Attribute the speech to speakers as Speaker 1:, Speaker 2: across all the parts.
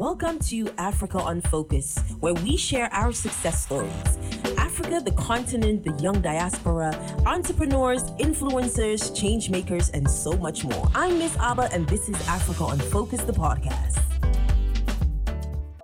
Speaker 1: Welcome to Africa on Focus, where we share our success stories. Africa, the continent, the young diaspora, entrepreneurs, influencers, change makers, and so much more. I'm Miss Abba, and this is Africa on Focus, the podcast.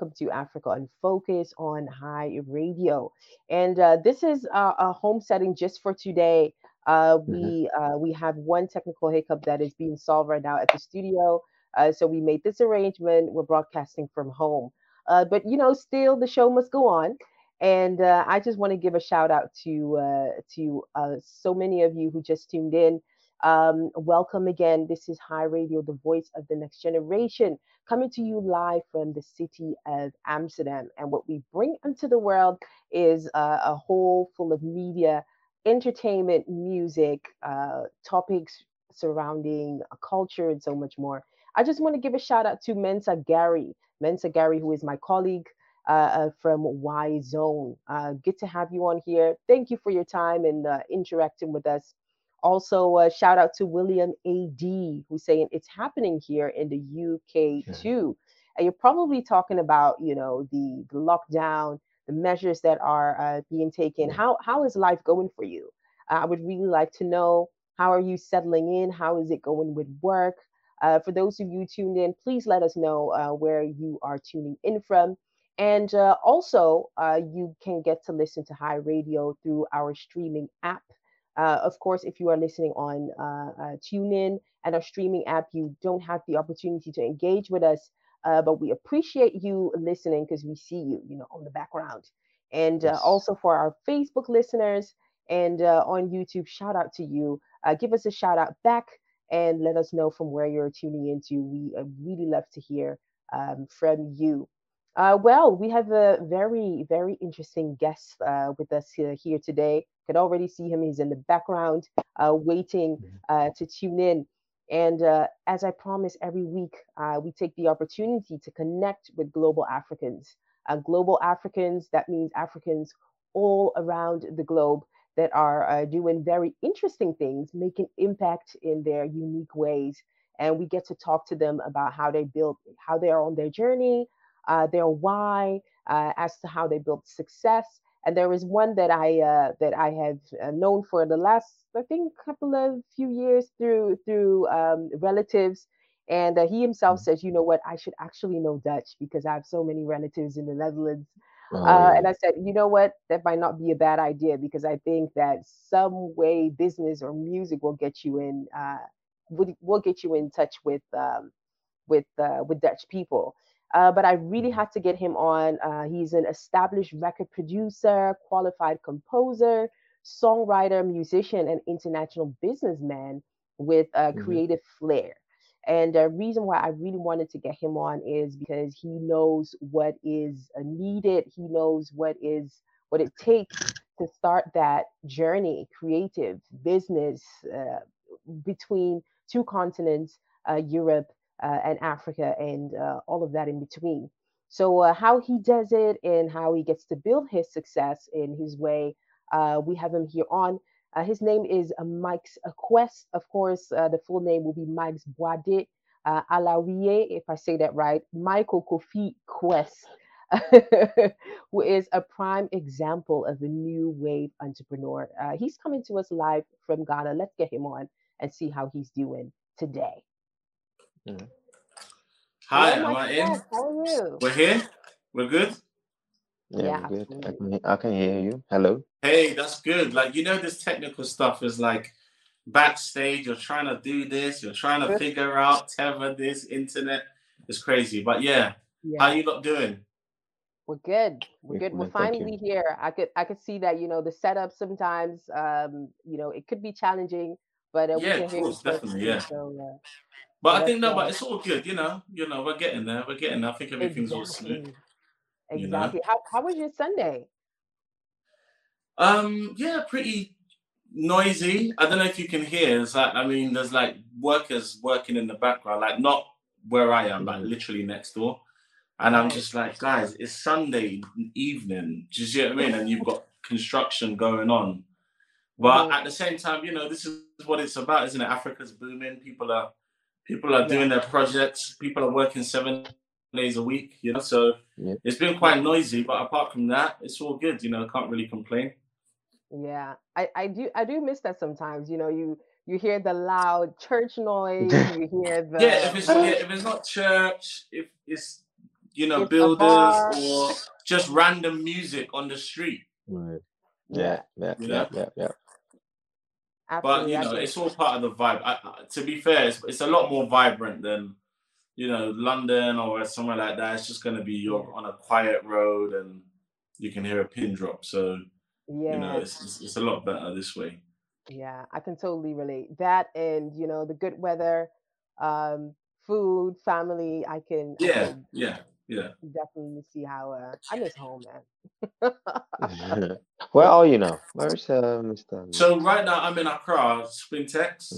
Speaker 2: Welcome to Africa on Focus on High Radio. And uh, this is uh, a home setting just for today. Uh,
Speaker 3: Mm-hmm.
Speaker 2: we uh, we have one technical hiccup that is being solved right now at the studio. Uh, so we made this arrangement. We're broadcasting from home. Uh, but you know, still the show must go on. And uh, I just want to give a shout out to uh, to uh, so many of you who just tuned in. Um, welcome again. This is High Radio, the voice of the next generation, coming to you live from the city of Amsterdam. And what we bring into the world is uh, a whole full of media, entertainment, music, uh, topics surrounding uh, culture, and so much more. I just want to give a shout out to Mensa Gary. Mensa Gary, who is my colleague uh, uh, from Y Zone. Uh, good to have you on here. Thank you for your time and uh, interacting with us. Also, uh, shout out to William AD, who's saying it's happening here in the UK
Speaker 3: Mhm.
Speaker 2: too. And you're probably talking about, you know, the, the lockdown, the measures that are uh, being taken.
Speaker 3: Yeah.
Speaker 2: How how is life going for you? Uh, I would really like to know how are you settling in? How is it going with work? Uh, for those of you tuned in, please let us know uh, where you are tuning in from. And uh, also, uh, you can get to listen to High Radio through our streaming app. Uh, of course, if you are listening on uh, TuneIn and our streaming app, you don't have the opportunity to engage with us, uh, but we appreciate you listening because we see you, you know, on the background. And uh,
Speaker 3: Yes.
Speaker 2: also for our Facebook listeners and uh, on YouTube, shout out to you. Uh, give us a shout out back and let us know from where you're tuning into. We uh, really love to hear um, from you. Uh, well, we have a very, very interesting guest uh, with us here, here today. Could already see him. He's in the background, uh, waiting
Speaker 3: Mhm.
Speaker 2: uh, to tune in. And uh, as I promise every week, uh, we take the opportunity to connect with global Africans. Uh, global Africans, that means Africans all around the globe that are uh, doing very interesting things, making impact in their unique ways. And we get to talk to them about how they built, how they are on their journey, uh, their why, uh, as to how they built success. And there is one that I uh, that I have uh, known for the last, I think, couple of few years through through um, relatives. And uh, he himself
Speaker 3: Mhm.
Speaker 2: says, you know what, I should actually know Dutch because I have so many relatives in the Netherlands.
Speaker 3: Oh,
Speaker 2: Uh, and I said, you know what? That might not be a bad idea because I think that some way business or music will get you in, uh, will, will get you in touch with um, with uh, with Dutch people. Uh, but I really
Speaker 3: Mhm.
Speaker 2: had to get him on. Uh, he's an established record producer, qualified composer, songwriter, musician, and international businessman with a
Speaker 3: Mhm.
Speaker 2: creative flair. And the reason why I really wanted to get him on is because he knows what is uh, needed. He knows what is what it takes to start that journey, creative business uh, between two continents, uh, Europe uh, and Africa, and uh, all of that in between. So, uh, how he does it and how he gets to build his success in his way, we have him here on. Uh, his name is uh, Mike's uh, Quest. Of course, uh, the full name will be Mike's Boade uh, Alawiye, if I say that right. Michael Kofi Quest, who is a prime example of a new wave entrepreneur. Uh, he's coming to us live from Ghana. Let's get him on and see how he's doing today.
Speaker 4: Hi,
Speaker 2: Hello,
Speaker 4: am I in?
Speaker 2: How are you?
Speaker 4: We're here. We're good.
Speaker 3: Yeah,
Speaker 2: Yeah,
Speaker 3: good. I can, I can hear you. Hello.
Speaker 4: Hey, that's good. Like you know, this technical stuff is like backstage. You're trying to do this. You're trying to figure out tether this internet. It's crazy, but yeah. How you lot doing?
Speaker 2: We're good. We're
Speaker 3: We're
Speaker 2: good. We're
Speaker 3: fine, thank you.
Speaker 2: finally here. I could I could see that you know the setup sometimes um you know it could be challenging, but uh, we
Speaker 4: Yeah, of course, definitely, yeah.
Speaker 2: So uh,
Speaker 4: But I think no, but it's all good. You know, you know, we're getting there. We're getting there. I think everything's all smooth.
Speaker 2: Exactly
Speaker 4: You know.
Speaker 2: How how was your Sunday?
Speaker 4: Um, yeah, pretty noisy. I don't know if you can hear. It's like I mean, there's like workers working in the background, like not where I am, like literally next door. And I'm just like, guys, it's Sunday evening. Do you see what I mean? And you've got construction going on. But at the same time, you know, this is what it's about, isn't it? Africa's booming. People are people are doing their projects. People are working seven plays a week, you know. So
Speaker 3: Yeah.
Speaker 4: it's been quite noisy, but apart from that, it's all good. You know, I can't really complain.
Speaker 2: Yeah, I, I do I do miss that sometimes. You know, you you hear the loud church noise, you hear the
Speaker 4: Yeah, if it's yeah, if it's not church, if it's you know
Speaker 2: It's
Speaker 4: builders or just random music on the street.
Speaker 3: Right. Yeah, yeah,
Speaker 4: You
Speaker 3: yeah,
Speaker 4: know?
Speaker 3: yeah, yeah.
Speaker 4: But
Speaker 2: absolutely.
Speaker 4: you know, it's all part of the vibe. I, I- to be fair, it's, it's a lot more vibrant than you know London or somewhere like that. It's just going to be you're on a quiet road and you can hear a pin drop. So
Speaker 2: yeah,
Speaker 4: you know, it's, it's it's a lot better this way.
Speaker 2: yeah, I can totally relate. That and you know the good weather, um, food, family. I can I
Speaker 4: Yeah,
Speaker 2: can
Speaker 4: yeah, yeah.
Speaker 2: definitely see how uh, I miss home, man.
Speaker 3: Where are you now? Where's uh, Mr.
Speaker 4: So right now I'm in Accra, Spintex.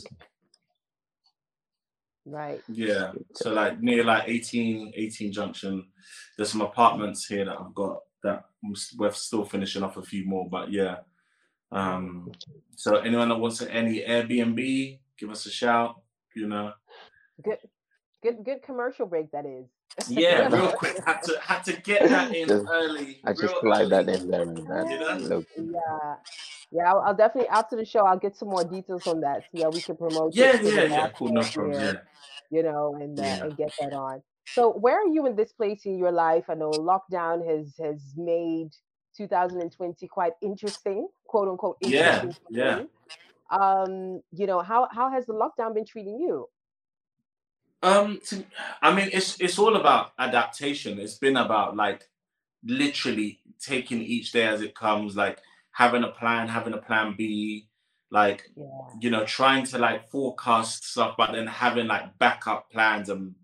Speaker 2: Right.
Speaker 4: Yeah. So like near like 18, 18 Junction. There's some apartments here that I've got that we're still finishing off a few more, but yeah. Um so anyone that wants any Airbnb, give us a shout, you know.
Speaker 2: Good, good, good commercial break. That is.
Speaker 4: Yeah, real quick. Had to had to get that in
Speaker 3: Just-
Speaker 4: early.
Speaker 3: I just
Speaker 4: real
Speaker 3: like that
Speaker 4: early.
Speaker 3: in there, man.
Speaker 4: You know?
Speaker 2: Yeah, yeah. I'll, I'll definitely after the show. I'll get some more details on that. So yeah, we can promote. it
Speaker 4: Yeah, yeah, yeah. Cool, no problem.
Speaker 2: share,
Speaker 4: Yeah.
Speaker 2: You know, and uh,
Speaker 4: Yeah.
Speaker 2: and get that on. So where are you in this place in your life? I know lockdown has has made 2020 quite interesting, quote unquote.
Speaker 4: Yeah,
Speaker 2: Interesting for
Speaker 4: yeah.
Speaker 2: Um, you know how how has the lockdown been treating you?
Speaker 4: Um, to, I mean, it's it's all about adaptation. It's been about like literally taking each day as it comes, like having a plan, having a plan B, like
Speaker 2: Yeah,
Speaker 4: you know, trying to like forecast stuff, but then having like backup plans and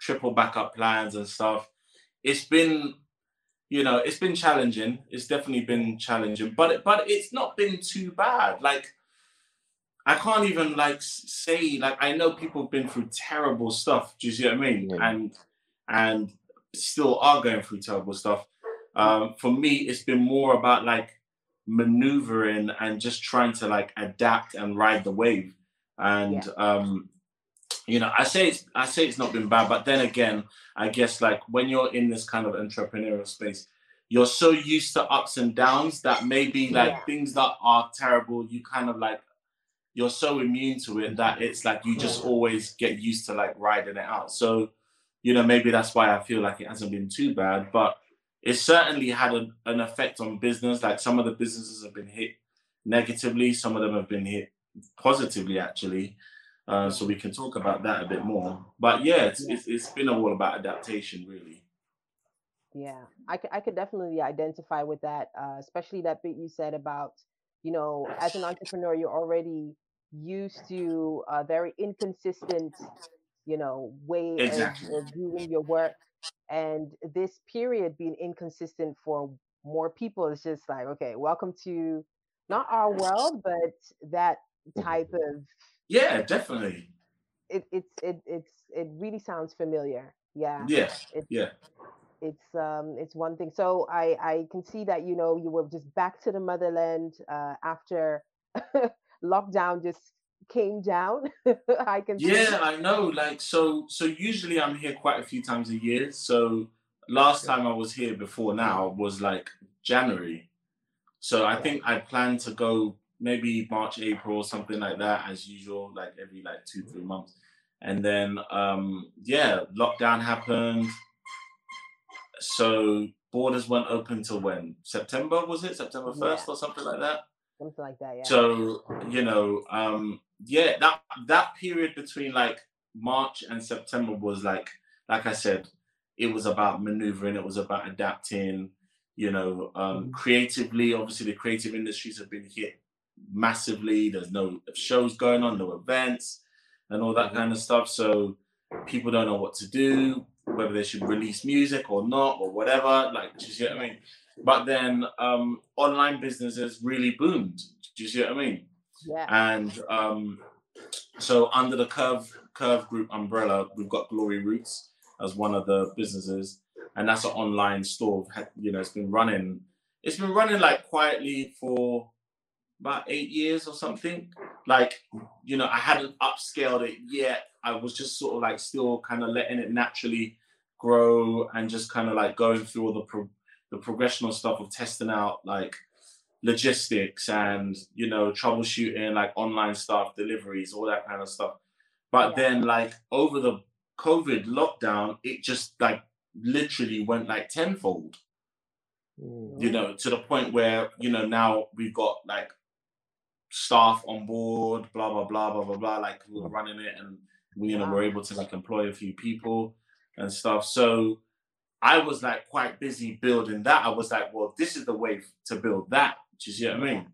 Speaker 4: triple backup plans and stuff. It's been, you know, it's been challenging. It's definitely been challenging, but but it's not been too bad. Like I can't even like say like I know people have been through terrible stuff. Do you see what I mean?
Speaker 3: Yeah.
Speaker 4: And and still are going through terrible stuff. Um, for me, it's been more about like maneuvering and just trying to like adapt and ride the wave. And um, you know, I say it's I say it's not been bad, but then again, I guess like when you're in this kind of entrepreneurial space, you're so used to ups and downs that maybe like
Speaker 2: Yeah.
Speaker 4: things that are terrible, you kind of like you're so immune to it that it's like you just always get used to like riding it out. So, you know, maybe that's why I feel like it hasn't been too bad, but it certainly had a, an effect on business. Like some of the businesses have been hit negatively, some of them have been hit positively, actually. Uh, so we can talk about that a bit more. But yeah, it's, it's, it's been all about adaptation, really.
Speaker 2: yeah. I could I could definitely identify with that, uh, especially that bit you said about you know as an entrepreneur you're already used to a very inconsistent you know way of-
Speaker 4: Exactly.
Speaker 2: of doing your work and this period being inconsistent for more people is just like okay welcome to not our world but that type of
Speaker 4: Yeah, definitely.
Speaker 2: it it's it it's it really sounds familiar yeah
Speaker 4: Yeah,
Speaker 2: it's
Speaker 4: yeah.
Speaker 2: it's um it's one thing so i i can see that you know you were just back to the motherland uh after lockdown just came down i can see.
Speaker 4: Yeah, I know. Like so so usually I'm here quite a few times a year. So last time I was here before now was like January. So I think I plan to go maybe March, April, or something like that, as usual, like every like two, three months. And then um yeah, lockdown happened. So borders weren't open till when? September was it? September
Speaker 2: Yeah.
Speaker 4: 1st or something like that?
Speaker 2: Something like that yeah
Speaker 4: So you know, um, yeah, that that period between like March and September was like, like I said, it was about maneuvering. It was about adapting. You know, um,
Speaker 2: Mhm.
Speaker 4: creatively. Obviously, the creative industries have been hit massively. There's no shows going on, no events, and all that
Speaker 3: Mhm.
Speaker 4: kind of stuff. So people don't know what to do, whether they should release music or not, or whatever. Like, do you see what I mean? But then um, online businesses really boomed. Do you see what I mean?
Speaker 2: yeah
Speaker 4: And um, so under the Curve Curve Group umbrella, we've got Glory Roots as one of the businesses, and that's an online store. You know, it's been running. It's been running like quietly for about eight years or something. Like, you know, I hadn't upscaled it yet. I was just sort of like still kind of letting it naturally grow and just kind of like going through all the pro- the progressional stuff of testing out like logistics and you know troubleshooting like online stuff deliveries all that kind of stuff but
Speaker 2: Yeah.
Speaker 4: then like over the covid lockdown it just like literally went like tenfold
Speaker 3: Mm.
Speaker 4: you know to the point where you know now we've got like staff on board blah blah blah blah blah blah like who are running it and we you know
Speaker 2: Wow.
Speaker 4: we're able to like employ a few people and stuff so i was like quite busy building that i was like well this is the way to build that do you see what i mean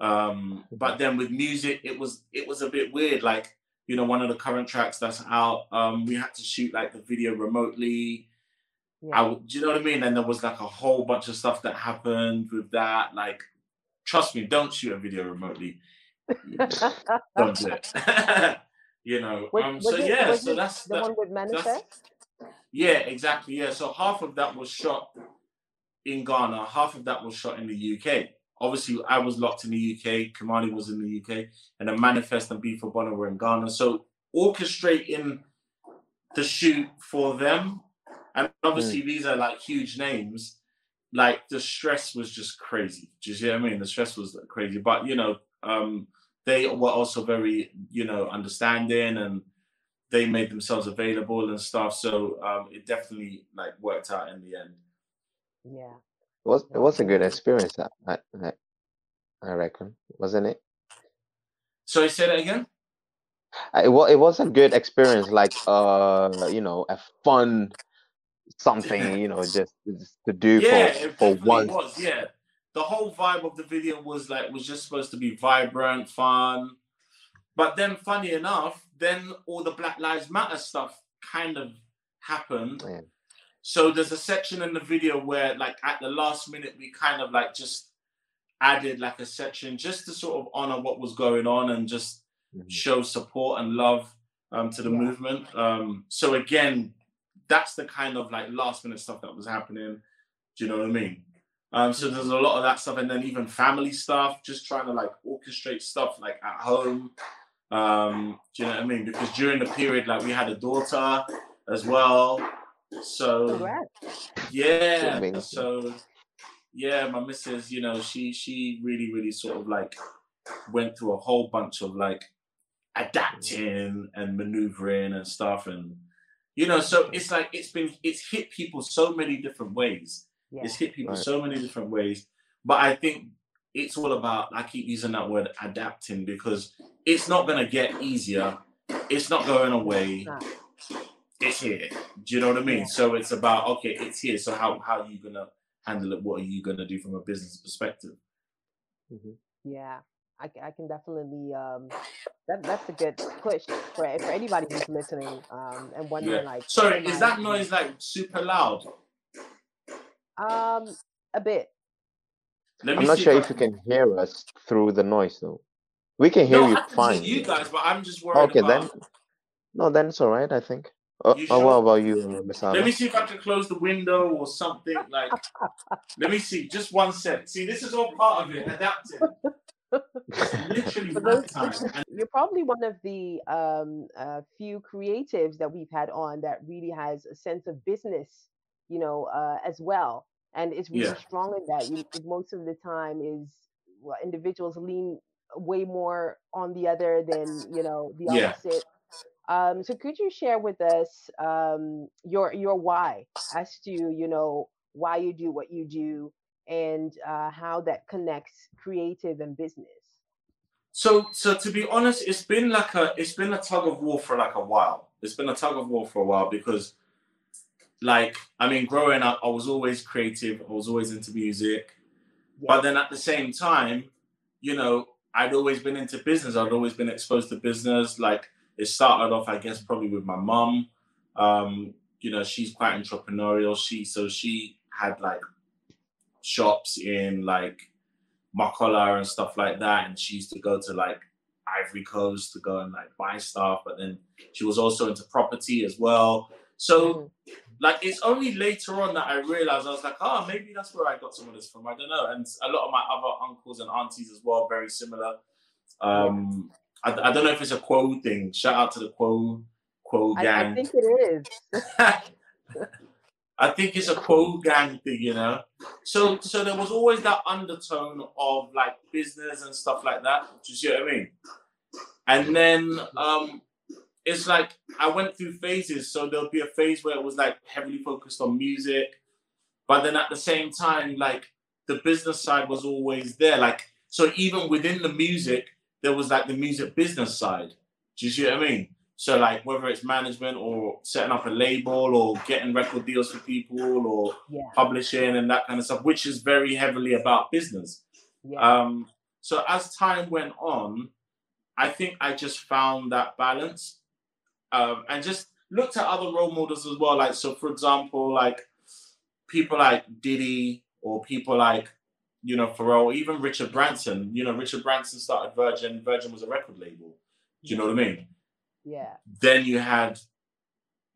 Speaker 4: um but then with music it was it was a bit weird like you know one of the current tracks that's out um we had to shoot like the video remotely
Speaker 2: Yeah.
Speaker 4: I, do you know what I mean? And there was like a whole bunch of stuff that happened with that. Like, trust me, don't shoot a video remotely. Don't do it. you know. Um. So
Speaker 2: it-
Speaker 4: yeah. So that's
Speaker 2: the
Speaker 4: that,
Speaker 2: one with Manifest.
Speaker 4: Yeah, exactly. Yeah. So half of that was shot in Ghana. Half of that was shot in the UK. Obviously, I was locked in the UK. Kamani was in the UK, and the Manifest and B4Bonah were in Ghana. So orchestrating the shoot for them, and obviously these are like huge names. Like the stress was just crazy. Do you see what I mean? The stress was crazy, but you know, um, they were also very, you know, understanding and they made themselves available and stuff. So um, it definitely like worked out in the end.
Speaker 2: Yeah.
Speaker 3: It was it was a good experience. I I, I- I reckon, wasn't it?
Speaker 4: So say that again.
Speaker 3: Uh, It was it was a good experience, like uh, you know, a fun something, you know, just, just to do
Speaker 4: Yeah,
Speaker 3: for
Speaker 4: it
Speaker 3: for once.
Speaker 4: was. Yeah, the whole vibe of the video was like was just supposed to be vibrant, fun. But then, funny enough, then all the Black Lives Matter stuff kind of happened.
Speaker 3: Yeah.
Speaker 4: So there's a section in the video where, like, at the last minute, we kind of like just added like a section just to sort of honor what was going on and just
Speaker 3: Mhm.
Speaker 4: show support and love um, to the
Speaker 2: Yeah.
Speaker 4: movement. Um, so again, that's the kind of like last minute stuff that was happening. Do you know what I mean? Um, so there's a lot of that stuff, and then even family stuff, just trying to like orchestrate stuff like at home. Um, do you know what I mean? Because during the period, like we had a daughter as well. So
Speaker 2: Congrats.
Speaker 4: yeah. So yeah, my missus, you know, she she really, really sort of like went through a whole bunch of like adapting and maneuvering and stuff and you know, so it's like it's been it's hit people so many different ways.
Speaker 2: Yeah.
Speaker 4: It's hit people
Speaker 3: Right.
Speaker 4: so many different ways. But I think it's all about I keep using that word adapting because it's not gonna get easier. It's not going away. It's here. Do you know what I mean?
Speaker 2: Yeah.
Speaker 4: So it's about okay, it's here. So how how are you gonna handle it? What are you gonna do from a business perspective?
Speaker 3: Mhm.
Speaker 2: Yeah, I, I can definitely. Um, that that's a good push for for anybody who's listening. Um, and wondering
Speaker 4: Yeah.
Speaker 2: like.
Speaker 4: Sorry, is that noise like super loud?
Speaker 2: Um, a bit.
Speaker 4: Let
Speaker 3: I'm not
Speaker 4: see
Speaker 3: sure
Speaker 4: I
Speaker 3: if you
Speaker 4: can-
Speaker 3: can hear us through the noise though. We can hear
Speaker 4: No,
Speaker 3: you
Speaker 4: I can
Speaker 3: fine.
Speaker 4: hear you guys, but I'm just worried
Speaker 3: Okay,
Speaker 4: about.
Speaker 3: then. No, then it's all right. I think. Uh,
Speaker 4: You
Speaker 3: uh, what about you, uh, Miss
Speaker 4: Let me see if I can close the window or something like. let me see, just one sec. See, this is all part of it. Adapting. Literally
Speaker 2: For those
Speaker 4: one time.
Speaker 2: You're probably one of the um, uh, few creatives that we've had on that really has a sense of business, you know, uh, as well, and it's really
Speaker 4: Yeah.
Speaker 2: strong in that. You, most of the time, is well, individuals lean way more on the other than you know the
Speaker 4: Yeah.
Speaker 2: opposite. Um, so, could you share with us um, your your why as to you know why you do what you do and uh, how that connects creative and business?
Speaker 4: So, so to be honest, it's been like a it's been a tug of war for like a while. It's been a tug of war for a while because, like, I mean, growing up, I was always creative. I was always into music, but then at the same time, you know, I'd always been into business. I'd always been exposed to business. Like, it started off, I guess, probably with my mum. Um, you know, she's quite entrepreneurial. She so she had like shops in like Makola and stuff like that. And she used to go to like Ivory Coast to go and like buy stuff. But then she was also into property as well. So
Speaker 2: Mhm.
Speaker 4: Like it's only later on that I realized I was like, oh, maybe that's where I got some of this from. I don't know. And a lot of my other uncles and aunties as well, very similar. Um, I, I don't know if it's a Quo thing. Shout out to the Quo Quo gang.
Speaker 2: I think it is.
Speaker 4: I think it's a pro gang thing, you know. So so there was always that undertone of like business and stuff like that. Do you see what I mean? And then um it's like I went through phases. So there'll be a phase where it was like heavily focused on music, but then at the same time, like the business side was always there. Like so, even within the music, there was like the music business side. Do you see what I mean? So like whether it's management or setting up a label or getting record deals for people or
Speaker 2: Yeah.
Speaker 4: publishing and that kind of stuff, which is very heavily about business.
Speaker 2: Yeah.
Speaker 4: Um, so as time went on, I think I just found that balance um, and just looked at other role models as well. Like, so for example, like people like Diddy or people like, you know, Pharrell, even Richard Branson. You know, Richard Branson started Virgin. Virgin was a record label. Do you know what I mean?
Speaker 2: yeah.
Speaker 4: Then you had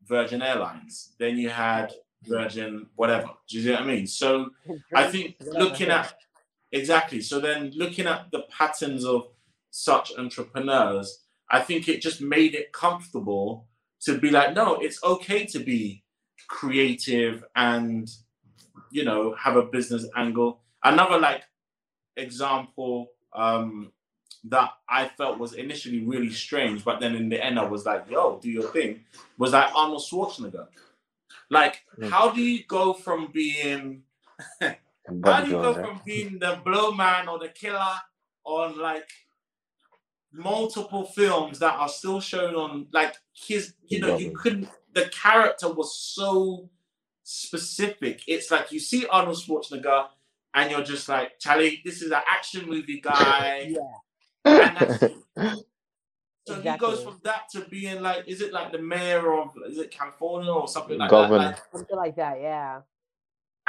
Speaker 4: Virgin Airlines. Then you had Virgin whatever. Do you see what I mean? So I think looking at exactly. So then looking at the patterns of such entrepreneurs, I think it just made it comfortable to be like, no, it's okay to be creative and you know have a business angle. Another like example um that I felt was initially really strange, but then in the end I was like, yo, do your thing, was like Arnold Schwarzenegger. Like,
Speaker 3: Mm.
Speaker 4: how do you go from being how do you go from being the blow man or the killer on like multiple films that are still shown on like his you know you couldn't the character was so specific it's like you see arnold schwarzenegger and you're just like charlie this is an action movie guy
Speaker 2: Yeah.
Speaker 4: and that's so he goes from that to being like is it like the mayor of is it california or something like
Speaker 3: Governor.
Speaker 4: that like,
Speaker 2: Something like that. Yeah.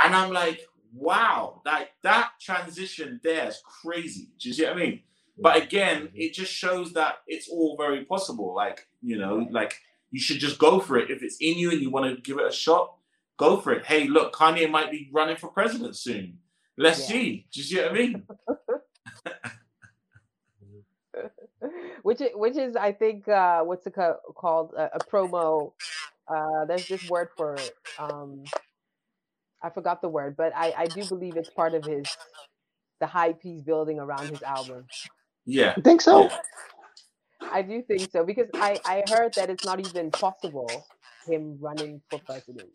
Speaker 4: and I'm like, wow, like that transition there is crazy. Do you see what I mean? But again, it just shows that it's all very possible. Like, you know, like you should just go for it. If it's in you and you want to give it a shot, go for it. Hey, look, Kanye might be running for president soon. Let's
Speaker 2: Yeah.
Speaker 4: see. Do you see what I mean?
Speaker 2: which is, which is I think uh, what's it ca- called a, a promo. Uh, there's this word for it. Um, I forgot the word, but I, I do believe it's part of his the hype he's building around his album.
Speaker 4: Yeah.
Speaker 3: You think so?
Speaker 4: Yeah.
Speaker 2: I do think so because I I heard that it's not even possible him running for president.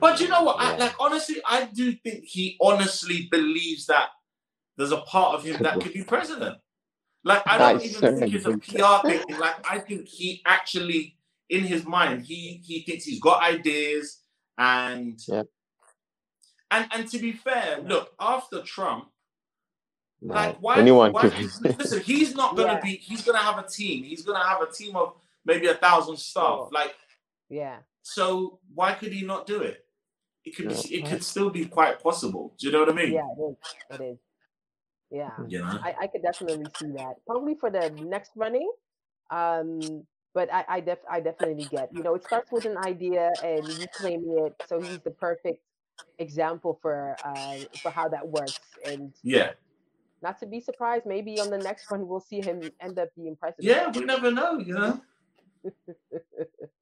Speaker 4: But you know what? I, like honestly, I do think he honestly believes that there's a part of him that could be president. Like I don't
Speaker 3: I
Speaker 4: even think it's a PR thing. Like I think he actually, in his mind, he he thinks he's got ideas and
Speaker 3: Yep.
Speaker 4: and and to be fair, look after Trump,
Speaker 3: No.
Speaker 4: like why?
Speaker 3: Anyone
Speaker 4: why
Speaker 3: could.
Speaker 4: listen, he's not gonna
Speaker 2: Yeah.
Speaker 4: be. He's gonna have a team. He's gonna have a team of maybe a thousand staff.
Speaker 2: Sure.
Speaker 4: Like
Speaker 2: Yeah.
Speaker 4: so, why could he not do it? It could be. It could still be quite possible. Do you know what I mean?
Speaker 2: Yeah, it is. It is. Yeah.
Speaker 4: You know.
Speaker 2: I, I could definitely see that. Probably for the next running. Um, but I, I def I definitely get, you know, it starts with an idea and you claim it. So he's the perfect example for uh for how that works. And
Speaker 4: Yeah.
Speaker 2: Not to be surprised, maybe on the next one we'll see him end up being president.
Speaker 4: Yeah, we never know, you know.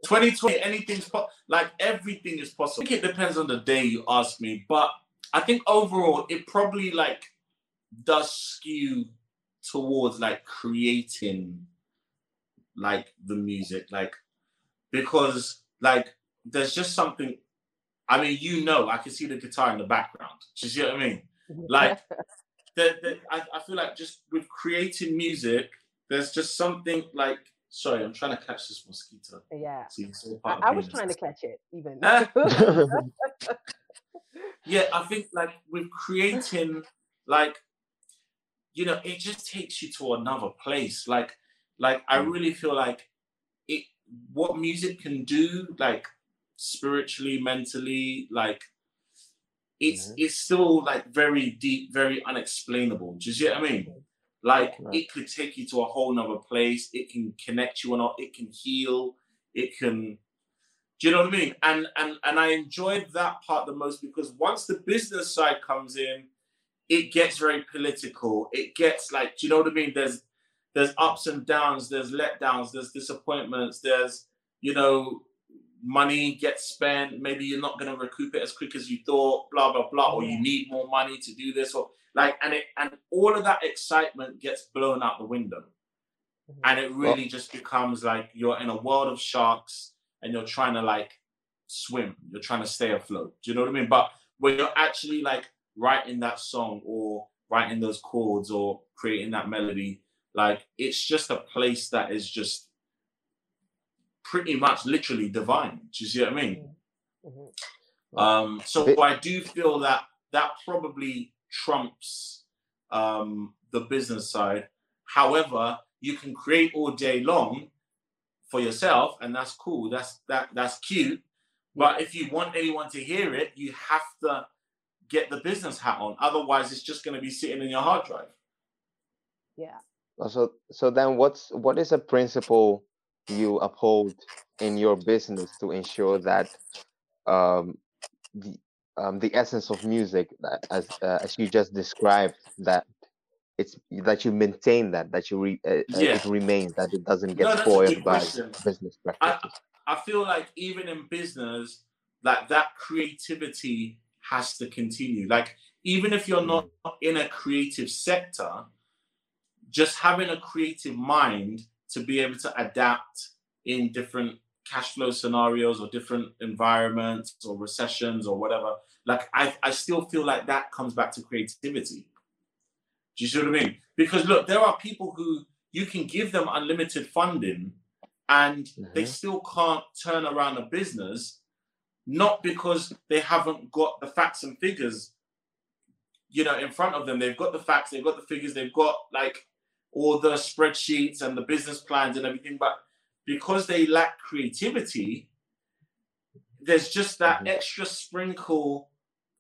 Speaker 4: 2020, anything's po- like everything is possible. I think it depends on the day you ask me, but I think overall it probably like does skew towards like creating like the music, like because like there's just something. I mean, you know, I can see the guitar in the background. Do you see what I mean? Like, the, the, I, I feel like just with creating music, there's just something like. Sorry, I'm trying to catch this mosquito.
Speaker 2: yeah.
Speaker 4: See,
Speaker 2: I, I was trying to catch it even.
Speaker 4: Yeah, I think like with creating, like, you know, it just takes you to another place. Like, like I
Speaker 3: Mm.
Speaker 4: really feel like it. What music can do, like spiritually, mentally, like it's
Speaker 3: Mhm.
Speaker 4: it's still like very deep, very unexplainable. Do you see what I mean? Like
Speaker 3: Right.
Speaker 4: it could take you to a whole nother place. It can connect you or not. It can heal. It can. Do you know what I mean? And and and I enjoyed that part the most because once the business side comes in, it gets very political. It gets like, do you know what I mean? There's there's ups and downs. There's letdowns. There's disappointments. There's you know money gets spent, maybe you're not going to recoup it as quick as you thought, blah blah blah, or you need more money to do this, or like, and it and all of that excitement gets blown out the window, mm-hmm. and it really well, just becomes like you're in a world of sharks and you're trying to like swim, you're trying to stay afloat. Do you know what I mean? But when you're actually like writing that song or writing those chords or creating that melody, like it's just a place that is just pretty much literally divine. Do you see what I mean? Mm-hmm. Um, so I do feel that that probably trumps um, the business side. However, you can create all day long for yourself, and that's cool. That's that that's cute. But if you want anyone to hear it, you have to get the business hat on. Otherwise, it's just going to be sitting in your hard drive.
Speaker 2: Yeah.
Speaker 3: So so then, what's what is a principle you uphold in your business to ensure that um, the um, the essence of music, as uh, as you just described, that it's that you maintain that that you re, uh, uh yeah. it remains that it doesn't get no, spoiled by business practices.
Speaker 4: I, I feel like even in business, like that creativity has to continue. Like even if you're not mm. in a creative sector, just having a creative mind to be able to adapt in different cash flow scenarios or different environments or recessions or whatever. Like I, I still feel like that comes back to creativity. Do you see what I mean? Because look, there are people who you can give them unlimited funding and mm-hmm. they still can't turn around a business, not because they haven't got the facts and figures, you know, in front of them. They've got the facts, they've got the figures, they've got like all the spreadsheets and the business plans and everything, but because they lack creativity, there's just that mm-hmm. extra sprinkle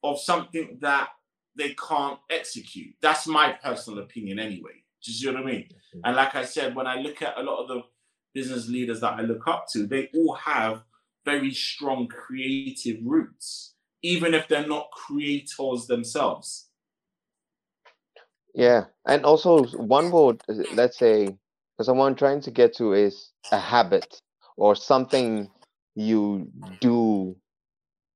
Speaker 4: of something that they can't execute. That's my personal opinion, anyway. Do you see what I mean? Mm-hmm. And like I said, when I look at a lot of the business leaders that I look up to, they all have very strong creative roots, even if they're not creators themselves.
Speaker 3: Yeah, and also one word, let's say, because what I'm trying to get to is a habit or something you do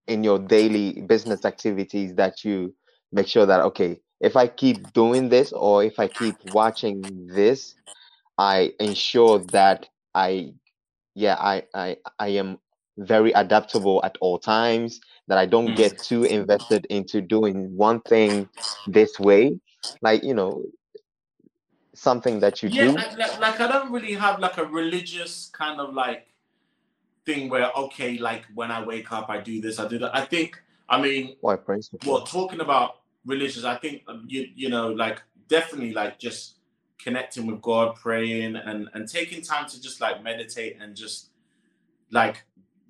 Speaker 3: in your daily business activities that you make sure that okay, if I keep doing this or if I keep watching this, I ensure that I, yeah, I I I am very adaptable at all times. That I don't get mm. too invested into doing one thing this way like you know something that you
Speaker 4: yeah,
Speaker 3: do?
Speaker 4: like, like i don't really have like a religious kind of like thing where okay like when i wake up i do this i do that. I think i mean
Speaker 3: why praise
Speaker 4: well talking about religious i think um, you you know like definitely like just connecting with god praying and and taking time to just like meditate and just like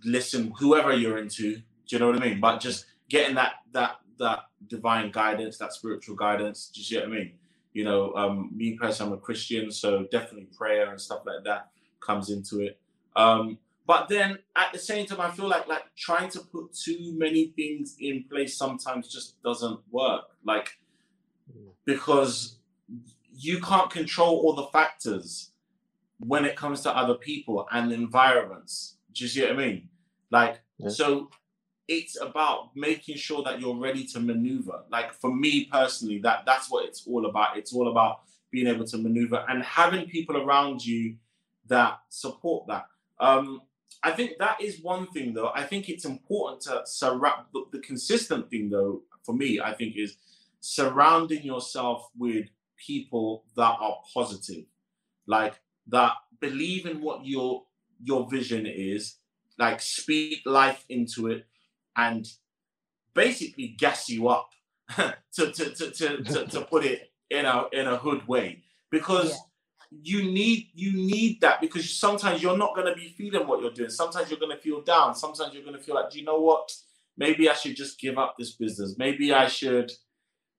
Speaker 4: listen whoever you're into do you know what i mean? But just getting that that that divine guidance, that spiritual guidance. Do you see what I mean? You know, um, me personally, I'm a Christian, so definitely prayer and stuff like that comes into it. Um, but then at the same time, I feel like like trying to put too many things in place sometimes just doesn't work. Like because you can't control all the factors when it comes to other people and environments. Do you see what I mean? Like yeah. so it's about making sure that you're ready to maneuver. Like for me personally, that that's what it's all about. It's all about being able to maneuver and having people around you that support that. Um, I think that is one thing, though. I think it's important to surround the, the consistent thing, though, for me, I think is surrounding yourself with people that are positive, like that believe in what your your vision is, like speak life into it, and basically gas you up to, to, to, to, to, to, put it in a in a hood way. Because yeah. you need you need that because sometimes you're not going to be feeling what you're doing. Sometimes you're going to feel down. Sometimes you're going to feel like do you know what? Maybe i should just give up this business. Maybe i should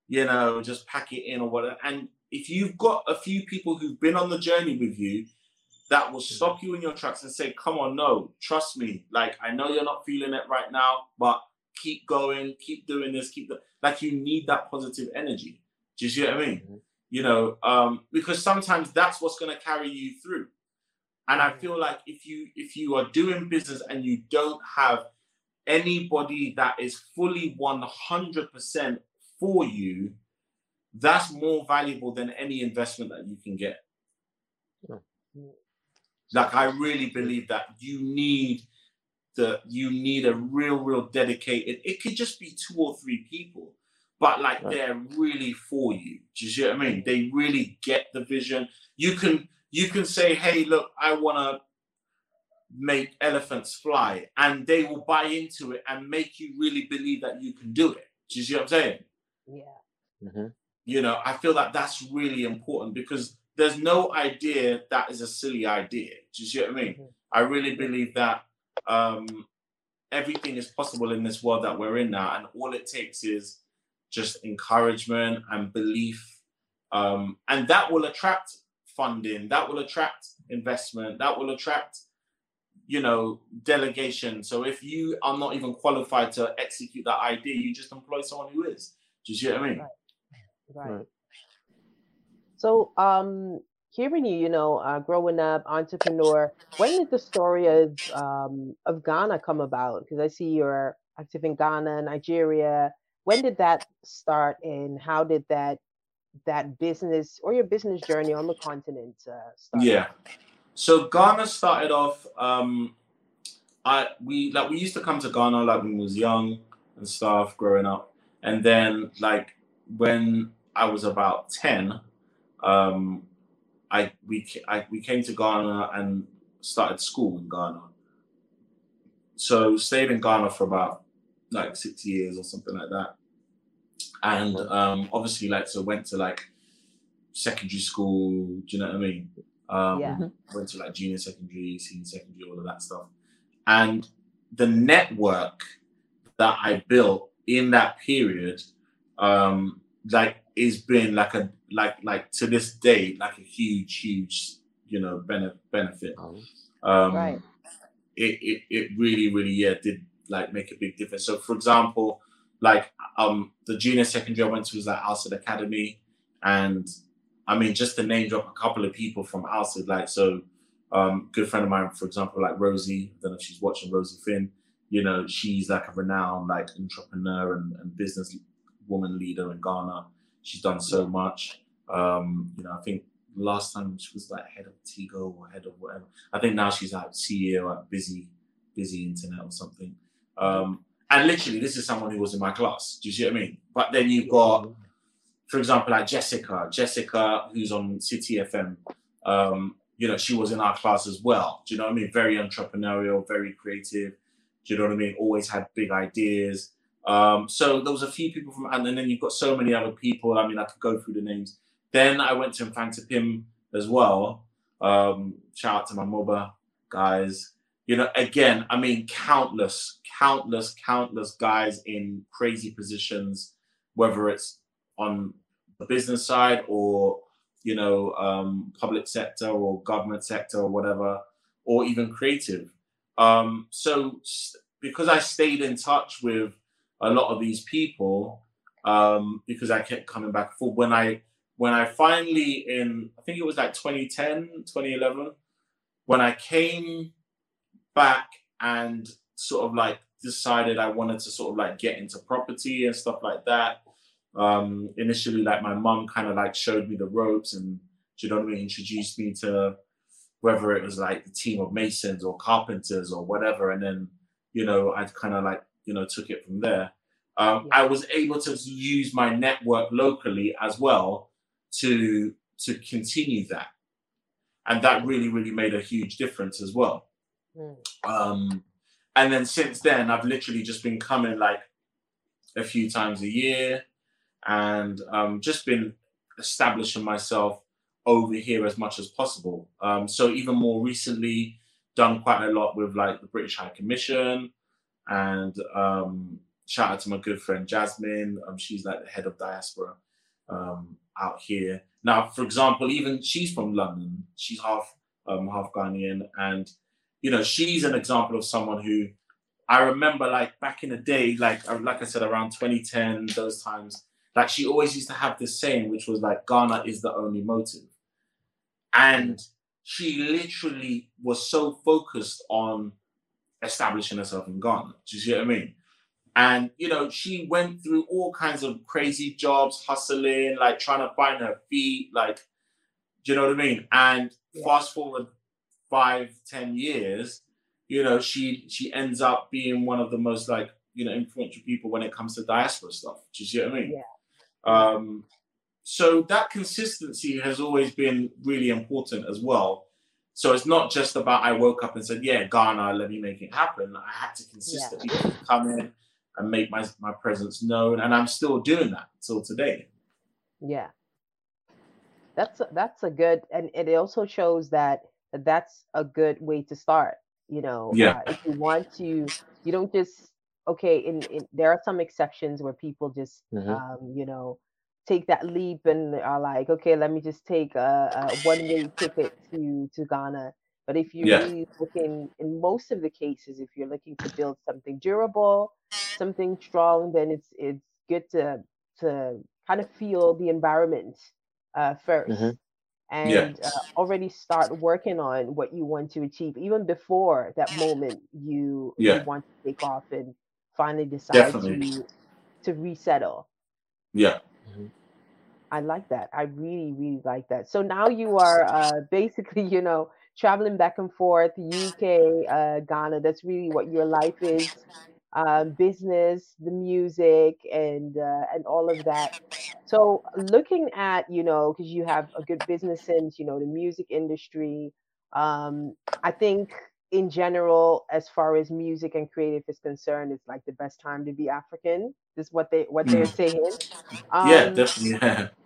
Speaker 4: you know just pack it in or whatever. And if you've got a few people who've been on the journey with you that will stop you in your tracks and say, come on, no, trust me. Like, I know you're not feeling it right now, but keep going, keep doing this, keep the like you need that positive energy. Do you see what I mean? Mm-hmm. You know, um, because sometimes that's what's gonna carry you through. And I feel like if you if you are doing business and you don't have anybody that is fully 100% for you, that's more valuable than any investment that you can get. Like I really believe that you need the you need a real, real dedicated. It could just be two or three people, but like right. they're really for you. Do you see what I mean? They really get the vision. You can you can say, "Hey, look, I want to make elephants fly," and they will buy into it and make you really believe that you can do it. Do you see what I'm saying?
Speaker 2: Yeah.
Speaker 3: Mm-hmm.
Speaker 4: You know, I feel that that's really important because there's no idea that is a silly idea. Do you see what I mean? Mm-hmm. I really believe that um, everything is possible in this world that we're in now, and all it takes is just encouragement and belief, um, and that will attract funding, that will attract investment, that will attract, you know, delegation. So if you are not even qualified to execute that idea, you just employ someone who is. Do you see what I mean?
Speaker 2: Right. right. So, um, hearing you, you know, uh, growing up, entrepreneur, when did the story of um, of Ghana come about? Because I see you're active in Ghana, Nigeria. When did that start, and how did that that business or your business journey on the continent uh, start?
Speaker 4: Yeah. So Ghana started off. Um, I we like we used to come to Ghana like when we was young and stuff growing up, and then like when I was about ten, um, I we I, we came to Ghana and started school in Ghana. So stayed in Ghana for about like six years or something like that, and um, obviously like so went to like secondary school. Do you know what I mean? Um,
Speaker 2: yeah.
Speaker 4: Went to like junior secondary, senior secondary, all of that stuff, and the network that I built in that period, um, like is been like a like like to this day like a huge huge you know bene- benefit
Speaker 2: oh.
Speaker 4: um
Speaker 2: right.
Speaker 4: it, it it really really yeah did like make a big difference so for example like um the junior secondary i went to was like Alsyd academy and i mean just to name drop a couple of people from Alsyd like so um good friend of mine for example like rosie i don't know if she's watching rosy fynn you know she's like a renowned like entrepreneur and, and business woman leader in ghana She's done so much. Um, you know, I think last time she was like head of Tigo or head of whatever. I think now she's like CEO at Busy Busy Internet or something. Um, and literally, this is someone who was in my class. Do you see what I mean? But then you've got, for example, like Jessica. Jessica, who's on City FM. Um, you know, she was in our class as well. Do you know what I mean? Very entrepreneurial, very creative. Do you know what I mean? Always had big ideas. Um, so there was a few people from, and then you've got so many other people. I mean, I could go through the names. Then I went to Mfantsipim as well. Um, shout out to my MOBA guys. You know, again, I mean, countless, countless, countless guys in crazy positions, whether it's on the business side or you know, um, public sector or government sector or whatever, or even creative. Um, so because I stayed in touch with a lot of these people um, because I kept coming back for when I when I finally in I think it was like 2010 2011 when I came back and sort of like decided I wanted to sort of like get into property and stuff like that um initially like my mom kind of like showed me the ropes and you know what I mean introduced me to whether it was like the team of masons or carpenters or whatever. And then you know I'd kind of like you know took it from there. Um, I was able to use my network locally as well to to continue that, and that really really made a huge difference as well. Mm. Um, and then since then, I've literally just been coming like a few times a year, and um, just been establishing myself over here as much as possible. Um, so even more recently, done quite a lot with like the British High Commission and um, shout out to my good friend Jasmine. Um, she's like the head of diaspora um, out here. Now, for example, even she's from London. She's half um, half Ghanaian, and you know she's an example of someone who I remember like back in the day, like uh, like I said, around 2010, those times. Like she always used to have this saying, which was like Ghana is the only motive, and she literally was so focused on establishing herself in Ghana. Do you see what I mean? And you know, she went through all kinds of crazy jobs, hustling, like trying to find her feet, like do you know what I mean? And
Speaker 2: Yeah.
Speaker 4: fast forward five, ten years, you know, she she ends up being one of the most like, you know, influential people when it comes to diaspora stuff. Do you see what I mean?
Speaker 2: Yeah.
Speaker 4: Um so that consistency has always been really important as well. So it's not just about I woke up and said, Yeah, Ghana, let me make it happen. I had to consistently come in and make my, my presence known. And I'm still doing that till today.
Speaker 2: Yeah. That's a, that's a good and it also shows that that's a good way to start, you know.
Speaker 4: Yeah.
Speaker 2: Uh, if you want to you don't just okay, in, in there are some exceptions where people just
Speaker 3: Mhm.
Speaker 2: um, you know, take that leap and are like, okay, let me just take a, a one-way ticket to to Ghana. But if you're
Speaker 4: Yeah.
Speaker 2: really looking, in most of the cases, if you're looking to build something durable, something strong, then it's it's good to to kind of feel the environment uh, 1st
Speaker 3: Mhm.
Speaker 2: and
Speaker 4: Yeah.
Speaker 2: uh, already start working on what you want to achieve, even before that moment you
Speaker 4: Yeah.
Speaker 2: you want to take off and finally decide
Speaker 4: Definitely.
Speaker 2: to to resettle.
Speaker 4: Yeah.
Speaker 2: I like that. I really, really like that. So now you are uh, basically, you know, traveling back and forth, UK, uh, Ghana. That's really what your life is. Um, business, the music, and uh, and all of that. So looking at, you know, because you have a good business sense, you know, the music industry. Um, I think in general, as far as music and creative is concerned, it's like the best time to be African. This is what they what they're saying.
Speaker 4: yeah,
Speaker 2: Um,
Speaker 4: definitely. Yeah.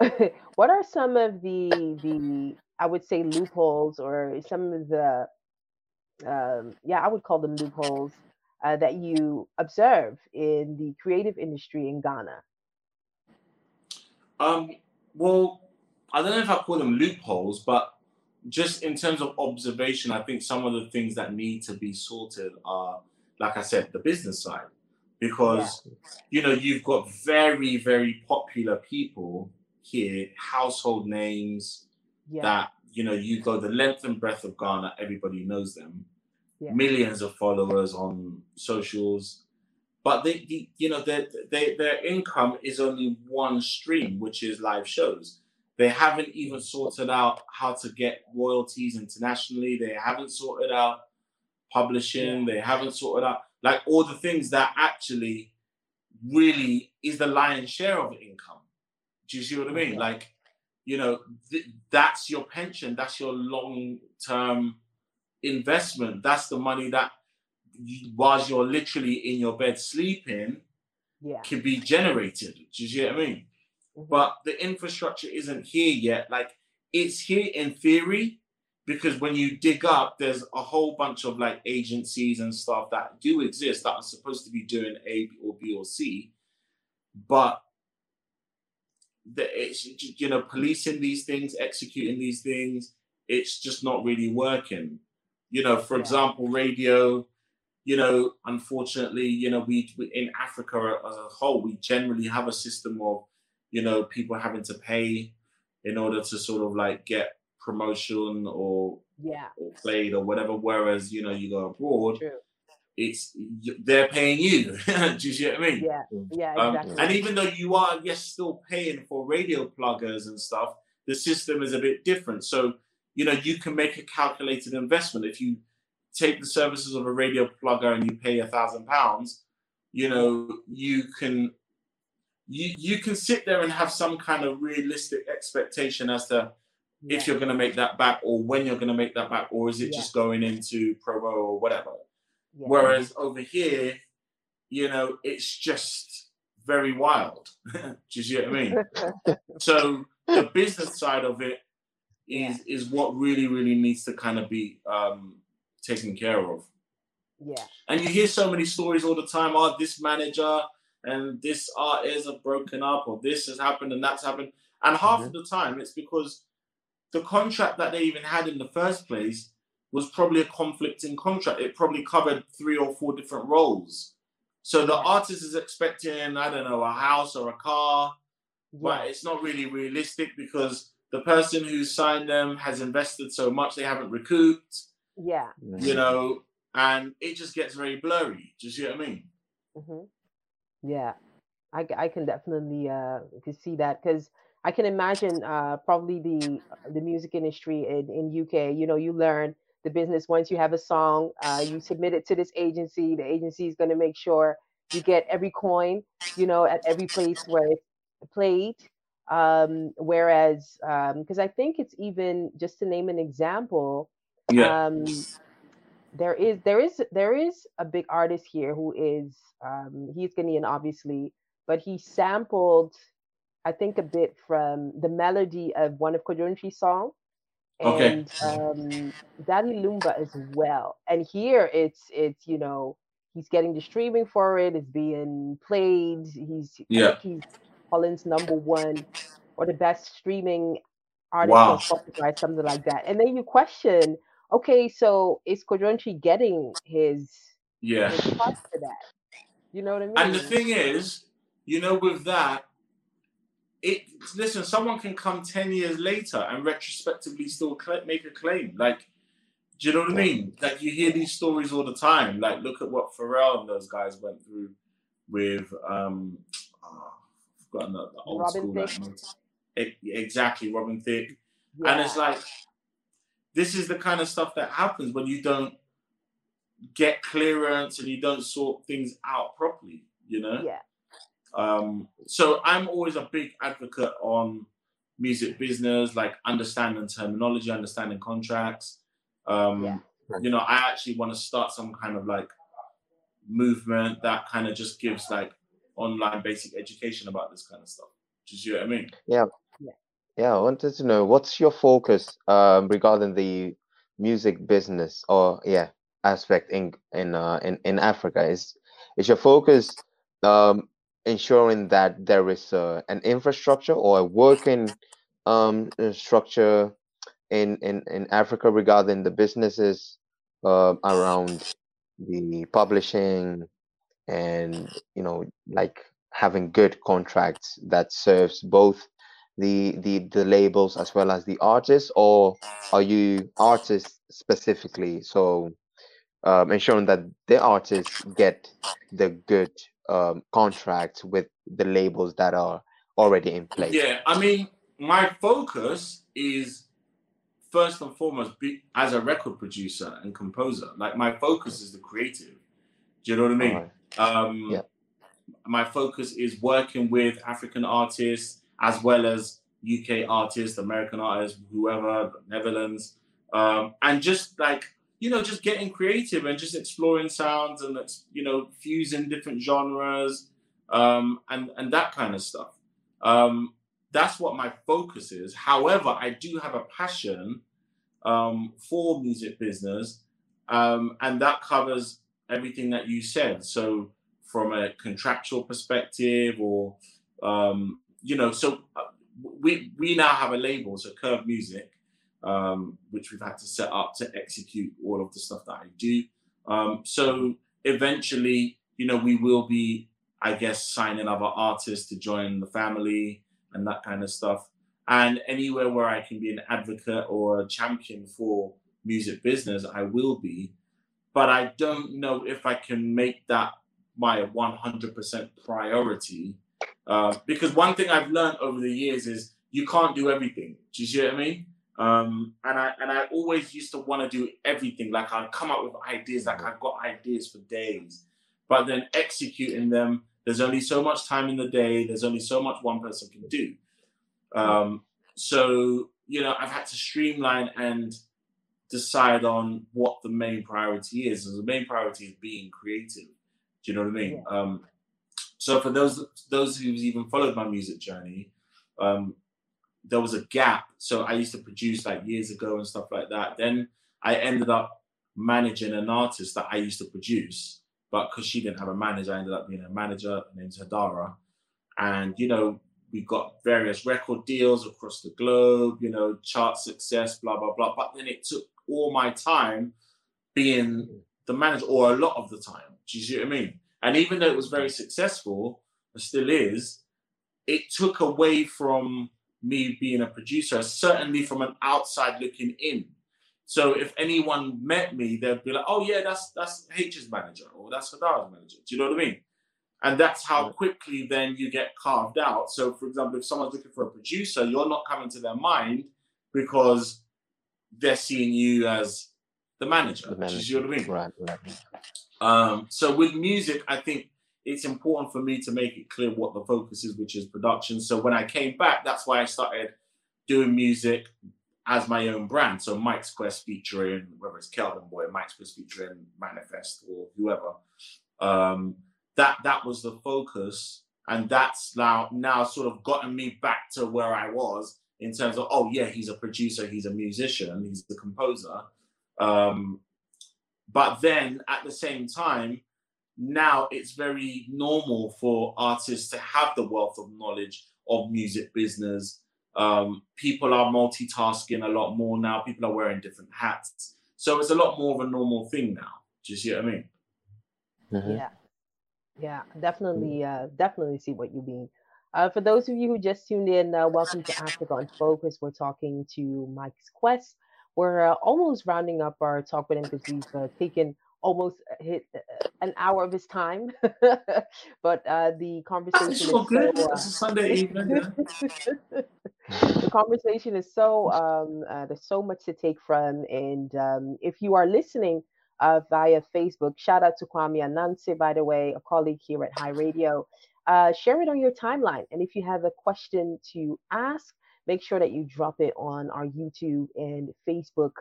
Speaker 2: what are some of the the I would say loopholes or some of the um, yeah I would call them loopholes uh, that you observe in the creative industry in Ghana?
Speaker 4: Um, well, I don't know if I call them loopholes, but just in terms of observation, I think some of the things that need to be sorted are, like I said, the business side. Because, you know, you've got very, very popular people here, household names
Speaker 2: Yeah,
Speaker 4: that, you know, you go the length and breadth of Ghana, everybody knows them.
Speaker 2: Yeah.
Speaker 4: Millions of followers on socials. But they, you know, their, their, their income is only one stream, which is live shows. They haven't even sorted out how to get royalties internationally. They haven't sorted out publishing. They haven't sorted out like all the things that actually really is the lion's share of income. Do you see what I mean?
Speaker 2: Yeah.
Speaker 4: Like, you know, th- that's your pension. That's your long-term investment. That's the money that, you, whilst you're literally in your bed sleeping,
Speaker 2: yeah.
Speaker 4: can be generated. Do you see what I mean? But the infrastructure isn't here yet. Like it's here in theory, because when you dig up, there's a whole bunch of like agencies and stuff that do exist that are supposed to be doing A or B or C, but the, it's you know policing these things, executing these things, it's just not really working. You know, for
Speaker 2: Yeah.
Speaker 4: example, radio. You know, unfortunately, you know, we, we in Africa as a whole, we generally have a system of, you know, people having to pay in order to sort of like get promotion or
Speaker 2: Yeah,
Speaker 4: or played or whatever. Whereas you know, you go abroad,
Speaker 2: true.
Speaker 4: it's they're paying you. Do you see what I mean?
Speaker 2: Yeah, yeah,
Speaker 4: Um,
Speaker 2: exactly.
Speaker 4: and even though you are, yes, still paying for radio pluggers and stuff, the system is a bit different. So, you know, you can make a calculated investment. If you take the services of a radio plugger and you pay a thousand pounds, you know, you can you you can sit there and have some kind of realistic expectation as to
Speaker 2: yeah.
Speaker 4: if you're going to make that back or when you're going to make that back or is it
Speaker 2: Yeah.
Speaker 4: just going into promo or whatever
Speaker 2: yeah.
Speaker 4: Whereas over here, you know, it's just very wild. Do you see what I mean? so the business side of it is is what really, really needs to kind of be um, taken care of.
Speaker 2: yeah,
Speaker 4: And you hear so many stories all the time. Oh, this manager and this artist are broken up, or this has happened and that's happened. And half of the time, it's because the contract that they even had in the first place was probably a conflicting contract. It probably covered three or four different roles. So the artist is expecting, I don't know, a house or a car, but it's not really realistic because the person who signed them has invested so much they haven't recouped.
Speaker 2: Yeah.
Speaker 4: You know, and it just gets very blurry. Do you see what I mean?
Speaker 2: Mm-hmm. Yeah, I, I can definitely uh see that because I can imagine uh probably the the music industry in in UK. You know, you learn the business once you have a song, uh, you submit it to this agency. The agency is going to make sure you get every coin. You know, at every place where it's played. Um, whereas, because um, I think it's even just to name an example.
Speaker 4: Yeah.
Speaker 2: Um, there is there is there is a big artist here who is um, he's Ghanaian obviously, but he sampled I think a bit from the melody of one of Kojo Antwi's song and
Speaker 4: Okay.
Speaker 2: um, Daddy Lumba as well. And here it's it's you know he's getting the streaming for it. It's being played. He's
Speaker 4: Yeah.
Speaker 2: he's Holland's number one or the best streaming artist
Speaker 4: Wow.
Speaker 2: Spotify, something like that. And then you question, okay, so is Kojo Antwi getting his
Speaker 4: Yeah.
Speaker 2: his for that? You know what I mean?
Speaker 4: And the thing is, you know, with that, it listen, someone can come 10 years later and retrospectively still make a claim. Like, do you know what I mean? Like, you hear these stories all the time. Like, look at what Pharrell and those guys went through with, um, oh, I've forgotten the, the old
Speaker 2: Robin
Speaker 4: school. Like, exactly, Robin Thicke. And it's like, this is the kind of stuff that happens when you don't get clearance and you don't sort things out properly, you know?
Speaker 2: yeah.
Speaker 4: Um, so I'm always a big advocate on music business, like understanding terminology, understanding contracts. Um,
Speaker 2: Yeah.
Speaker 4: You know, I actually want to start some kind of like movement that kind of just gives like online basic education about this kind of stuff. Do you see what I mean?
Speaker 3: Yeah, I wanted to know what's your focus um, regarding the music business or yeah aspect in in uh, in in Africa. Is is your focus um, ensuring that there is uh, an infrastructure or a working um, structure in, in in Africa regarding the businesses uh, around the publishing and you know like having good contracts that serves both the the the labels as well as the artists or are you artists specifically so um, ensuring that the artists get the good um, contracts with the labels that are already in place
Speaker 4: Yeah, I mean, my focus is first and foremost be, as a record producer and composer. Like my focus is the creative. Do you know what I mean?
Speaker 3: Alright.
Speaker 4: Um,
Speaker 3: Yeah.
Speaker 4: My focus is working with African artists as well as UK artists, American artists, whoever, Netherlands, um, and just like you know, just getting creative and just exploring sounds and you know, fusing different genres um, and and that kind of stuff. Um, that's what my focus is. However, I do have a passion um, for music business, um, and that covers everything that you said. So, from a contractual perspective, or um, you know, so uh, we we now have a label, so Curve Music, um, which we've had to set up to execute all of the stuff that I do. Um, so eventually, you know, we will be, I guess, signing other artists to join the family and that kind of stuff. And anywhere where I can be an advocate or a champion for music business, I will be. But I don't know if I can make that my 100% priority. Uh, because one thing I've learned over the years is you can't do everything. Do you see what I mean? Um, and I and I always used to want to do everything. Like I'd come up with ideas, like I've got ideas for days, but then executing them, there's only so much time in the day. There's only so much one person can do. Um, so you know, I've had to streamline and decide on what the main priority is. And the main priority is being creative. Do you know what I mean? Um, so for those those who've even followed my music journey, um, there was a gap. So I used to produce like years ago and stuff like that. Then I ended up managing an artist that I used to produce, but because she didn't have a manager, I ended up being a manager. Her name's Hadara, and you know we got various record deals across the globe. You know, chart success, blah blah blah. But then it took all my time being the manager, or a lot of the time. Do you see what I mean? And even though it was very successful, it still is, it took away from me being a producer, certainly from an outside looking in. So if anyone met me, they'd be like, "Oh yeah, that's that's H's manager or that's Hadara's manager." Do you know what I mean? And that's how quickly then you get carved out. So, for example, if someone's looking for a producer, you're not coming to their mind because they're seeing you as the manager. The manager. You know what I mean?
Speaker 3: Right, right.
Speaker 4: Um, so with music, I think it's important for me to make it clear what the focus is, which is production. So when I came back, that's why I started doing music as my own brand. So Mike's Quest featuring whether it's Kelvin Boy, Mike's Quest featuring M.anifest or whoever. Um, that that was the focus, and that's now now sort of gotten me back to where I was in terms of oh yeah, he's a producer, he's a musician, he's the composer. Um, but then at the same time, now it's very normal for artists to have the wealth of knowledge of music business. Um, people are multitasking a lot more now. People are wearing different hats. So it's a lot more of a normal thing now. Do you see what I mean?
Speaker 2: Mm-hmm. Yeah. Yeah, definitely, uh, definitely see what you mean. Uh, for those of you who just tuned in, uh, welcome to Africa on Focus. We're talking to Mike's Quest. We're uh, almost rounding up our talk with him because we've uh, taken almost hit uh, an hour of his time. but uh, the conversation is
Speaker 4: so good. So, uh, it's a Sunday evening.
Speaker 2: the conversation is so um, uh, there's so much to take from, and um, if you are listening uh, via Facebook. Shout out to Kwame Anansi, by the way, a colleague here at High Radio. Uh, share it on your timeline. And if you have a question to ask, make sure that you drop it on our YouTube and Facebook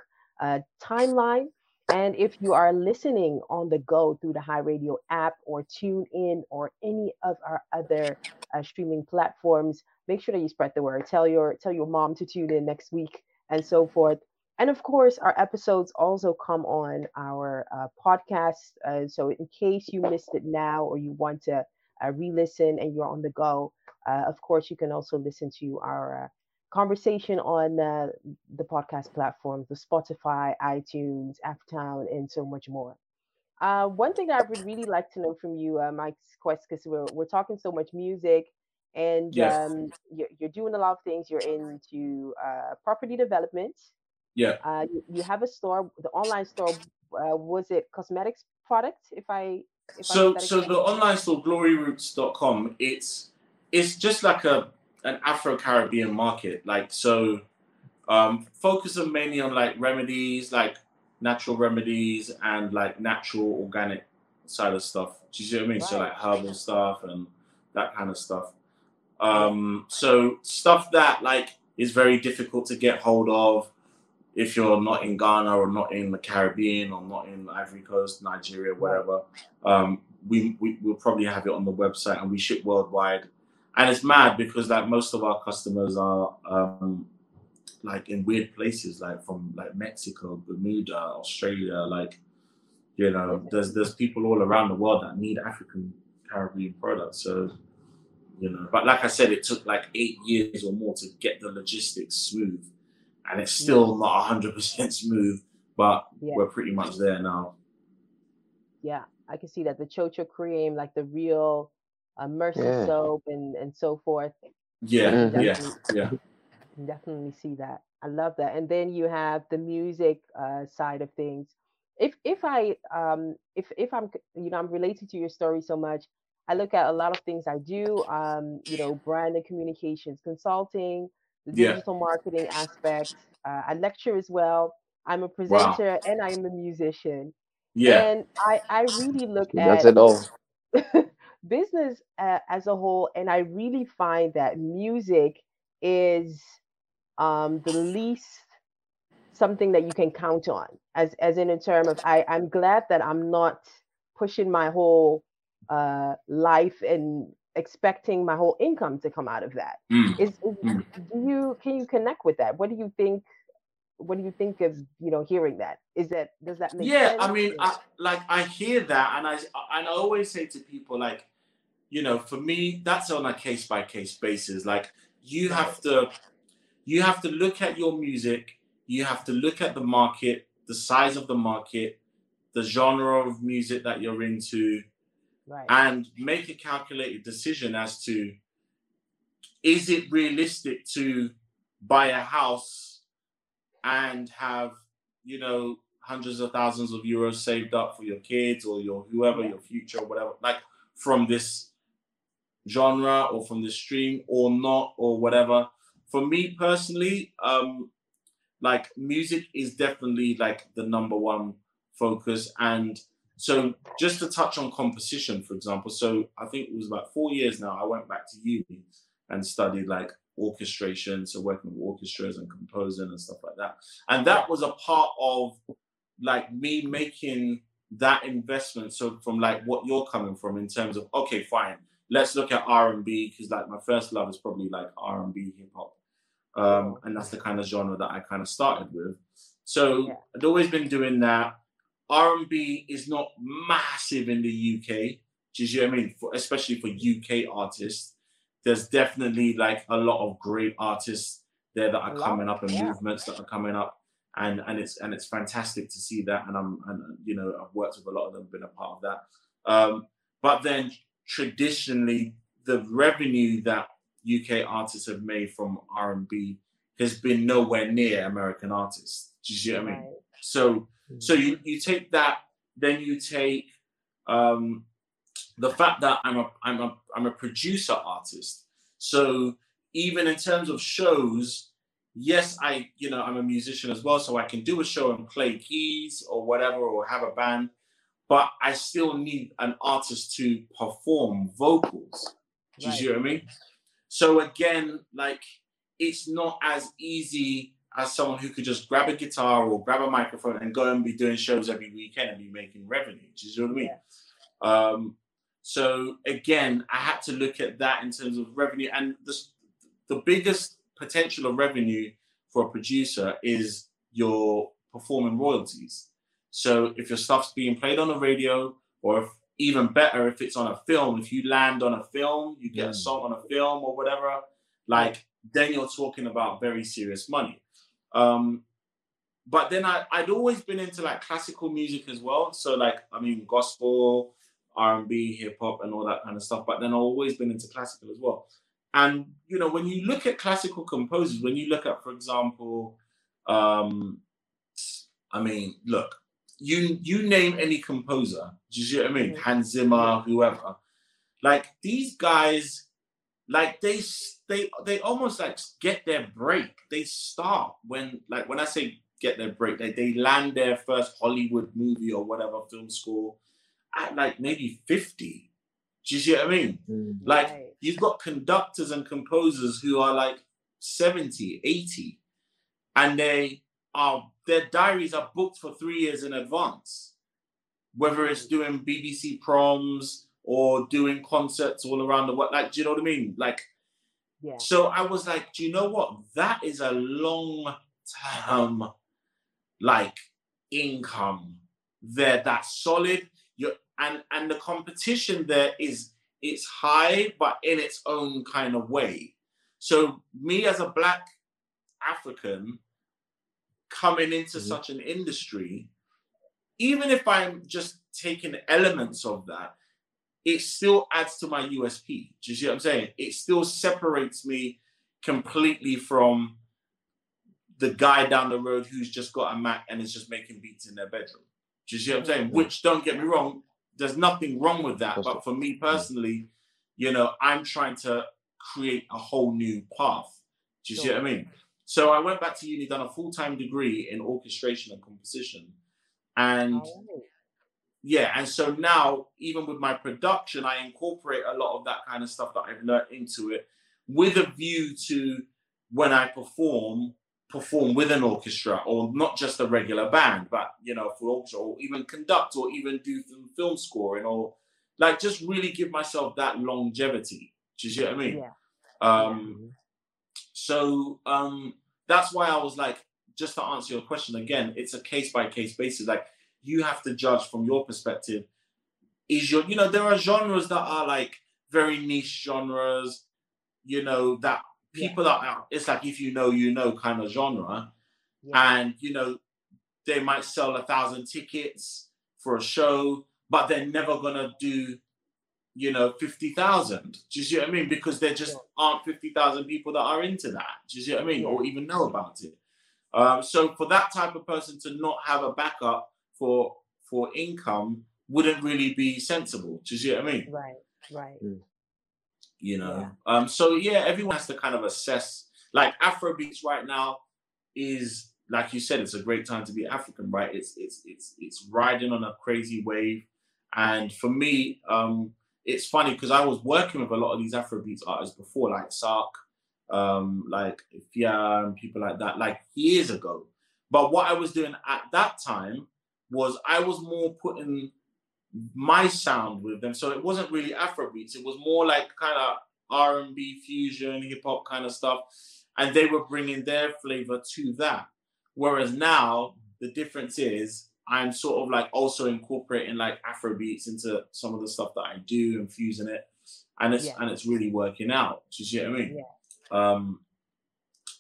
Speaker 2: uh, timeline. And if you are listening on the go through the High Radio app or TuneIn or any of our other uh, streaming platforms, make sure that you spread the word. Tell your tell your mom to tune in next week and so forth. And of course, our episodes also come on our uh, podcast. Uh, so, in case you missed it now or you want to uh, re listen and you're on the go, uh, of course, you can also listen to our uh, conversation on uh, the podcast platforms, the Spotify, iTunes, Town, and so much more. one thing that I would really like to know from you, Mike's Quest, because we're, we're talking so much music and yes. um, you're, you're, doing a lot of things. You're into property development.
Speaker 4: Yeah.
Speaker 2: Uh, you, you, have a store, the online store. Uh, was it cosmetics products? If I
Speaker 4: if so I so the online store gloryroots.com. It's it's just like a an Afro Caribbean market. Like so, um, focusing mainly on like remedies, like natural remedies and like natural organic side of stuff. Do you see what I mean? Right. So like herbal stuff and that kind of stuff. Um, so stuff that like is very difficult to get hold of if you're not in Ghana or not in the Caribbean or not in Ivory Coast, Nigeria, whatever, um, we, we will probably have it on the website and we ship worldwide. And it's mad because like most of our customers are um, like in weird places, like from like Mexico, Bermuda, Australia, like you know, there's there's people all around the world that need African Caribbean products. So you know, but like I said, it took like eight years or more to get the logistics smooth and it's still yeah. not hundred percent smooth, but yeah. we're pretty much there now.
Speaker 2: Yeah, I can see that the chocho cream, like the real uh, Mercy yeah. soap, and and so forth.
Speaker 4: Yeah, mm-hmm. yeah, yeah.
Speaker 2: Definitely see that. I love that. And then you have the music uh, side of things. If if I um if if I'm you know I'm related to your story so much, I look at a lot of things I do. Um, you know, brand and communications consulting, the digital yeah. marketing aspect. Uh, I lecture as well. I'm a presenter wow. and I'm a musician.
Speaker 4: Yeah.
Speaker 2: And I, I really look
Speaker 3: That's
Speaker 2: at
Speaker 3: it all.
Speaker 2: business uh, as a whole, and I really find that music is um, the least something that you can count on as as in a term of I, I'm glad that I'm not pushing my whole uh, life and expecting my whole income to come out of that. Mm. Is, is mm. do you can you connect with that? What do you think? What do you think of you know hearing that? Is that does that make
Speaker 4: yeah?
Speaker 2: Sense?
Speaker 4: I mean, I, like I hear that, and I and I always say to people like, you know, for me, that's on a case by case basis. Like you have to, you have to look at your music. You have to look at the market, the size of the market, the genre of music that you're into
Speaker 2: right.
Speaker 4: and make a calculated decision as to is it realistic to buy a house and have you know hundreds of thousands of euros saved up for your kids or your whoever your future or whatever like from this genre or from the stream or not or whatever. For me personally um like music is definitely like the number one focus. And so just to touch on composition for example so i think it was about four years now i went back to uni and studied like orchestration so working with orchestras and composing and stuff like that. And that was a part of like me making that investment. So from like what you're coming from in terms of okay fine let's look at r&b because like my first love is probably like r&b hip-hop um, and that's the kind of genre that I kind of started with. So yeah. I'd always been doing that. R&B is not massive in the UK. Do you see what I mean? For, especially for UK artists, there's definitely like a lot of great artists there that are coming up and yeah. movements that are coming up, and and it's and it's fantastic to see that. And I'm and you know I've worked with a lot of them, been a part of that. Um, but then traditionally, the revenue that UK artists have made from R&B has been nowhere near American artists. Do you see what I mean? So so you you take that, then you take um, the fact that I'm a I'm a I'm a producer artist. So even in terms of shows, yes, I you know I'm a musician as well, so I can do a show and play keys or whatever or have a band, but I still need an artist to perform vocals. Do you right. see what I mean? So again, like it's not as easy as someone who could just grab a guitar or grab a microphone and go and be doing shows every weekend and be making revenue. Do you know what I mean? Yeah. Um, so again, I had to look at that in terms of revenue, and the the biggest potential of revenue for a producer is your performing royalties. So if your stuff's being played on the radio, or if even better if it's on a film. If you land on a film, you get a song on a film or whatever, like then you're talking about very serious money. Um, but then I, I'd always been into like classical music as well. So like I mean gospel, R and B, hip hop, and all that kind of stuff. But then I've always been into classical as well. And you know, when you look at classical composers, when you look at, for example, um, I mean, look, you you name any composer, do you see what I mean? Hans Zimmer, whoever. Like these guys, like they they they almost like get their break. They start when like when I say get their break, they, they land their first Hollywood movie or whatever film score at like maybe 50. Do you see what I mean? Mm. Like right. you've got conductors and composers who are like 70, 80, and they are their diaries are booked for three years in advance, whether it's doing BBC proms or doing concerts all around the world. Like, do you know what I mean? Like, yeah. So I was like, do you know what? That is a long term, like, income there. That's solid. You and and the competition there is it's high, but in its own kind of way. So me as a black African, coming into mm-hmm. such an industry, even if I'm just taking elements of that, it still adds to my USP. Do you see what I'm saying? It still separates me completely from the guy down the road who's just got a Mac and is just making beats in their bedroom. Do you see what I'm saying? Which don't get me wrong, there's nothing wrong with that. But for me personally, you know, I'm trying to create a whole new path. Do you see what I mean? So I went back to uni, done a full time degree in orchestration and composition. And oh. yeah, and so now, even with my production, I incorporate a lot of that kind of stuff that I've learned into it with a view to when I perform, perform with an orchestra or not just a regular band, but you know, for orchestra or even conduct or even do some film scoring or like just really give myself that longevity. Do you see what I mean? Yeah. Um, so um, that's why I was like, just to answer your question again, it's a case by case basis. Like you have to judge from your perspective. Is your, you know, there are genres that are like very niche genres, you know, that people yeah. are, it's like if you know, you know kind of genre. Yeah. And, you know, they might sell a thousand tickets for a show, but they're never going to do you know, 50,000. Do you see what I mean? Because there just aren't 50,000 people that are into that. Do you see what I mean? Or even know about it. Um, so for that type of person to not have a backup for for income wouldn't really be sensible. Do you see what I mean?
Speaker 2: Right, right. Mm.
Speaker 4: You know. Yeah. Um, so yeah, everyone has to kind of assess like Afrobeats right now is like you said, it's a great time to be African, right? It's it's it's it's riding on a crazy wave. And for me, um, it's funny because I was working with a lot of these Afrobeats artists before, like Sark, um, like Fia and people like that, like years ago. But what I was doing at that time was I was more putting my sound with them. So it wasn't really Afrobeats. It was more like kind of R&B fusion, hip hop kind of stuff. And they were bringing their flavor to that. Whereas now the difference is I'm sort of like also incorporating like Afro beats into some of the stuff that I do and fusing it, and it's yeah. and it's really working out. Do you see what I mean? Yeah. Um.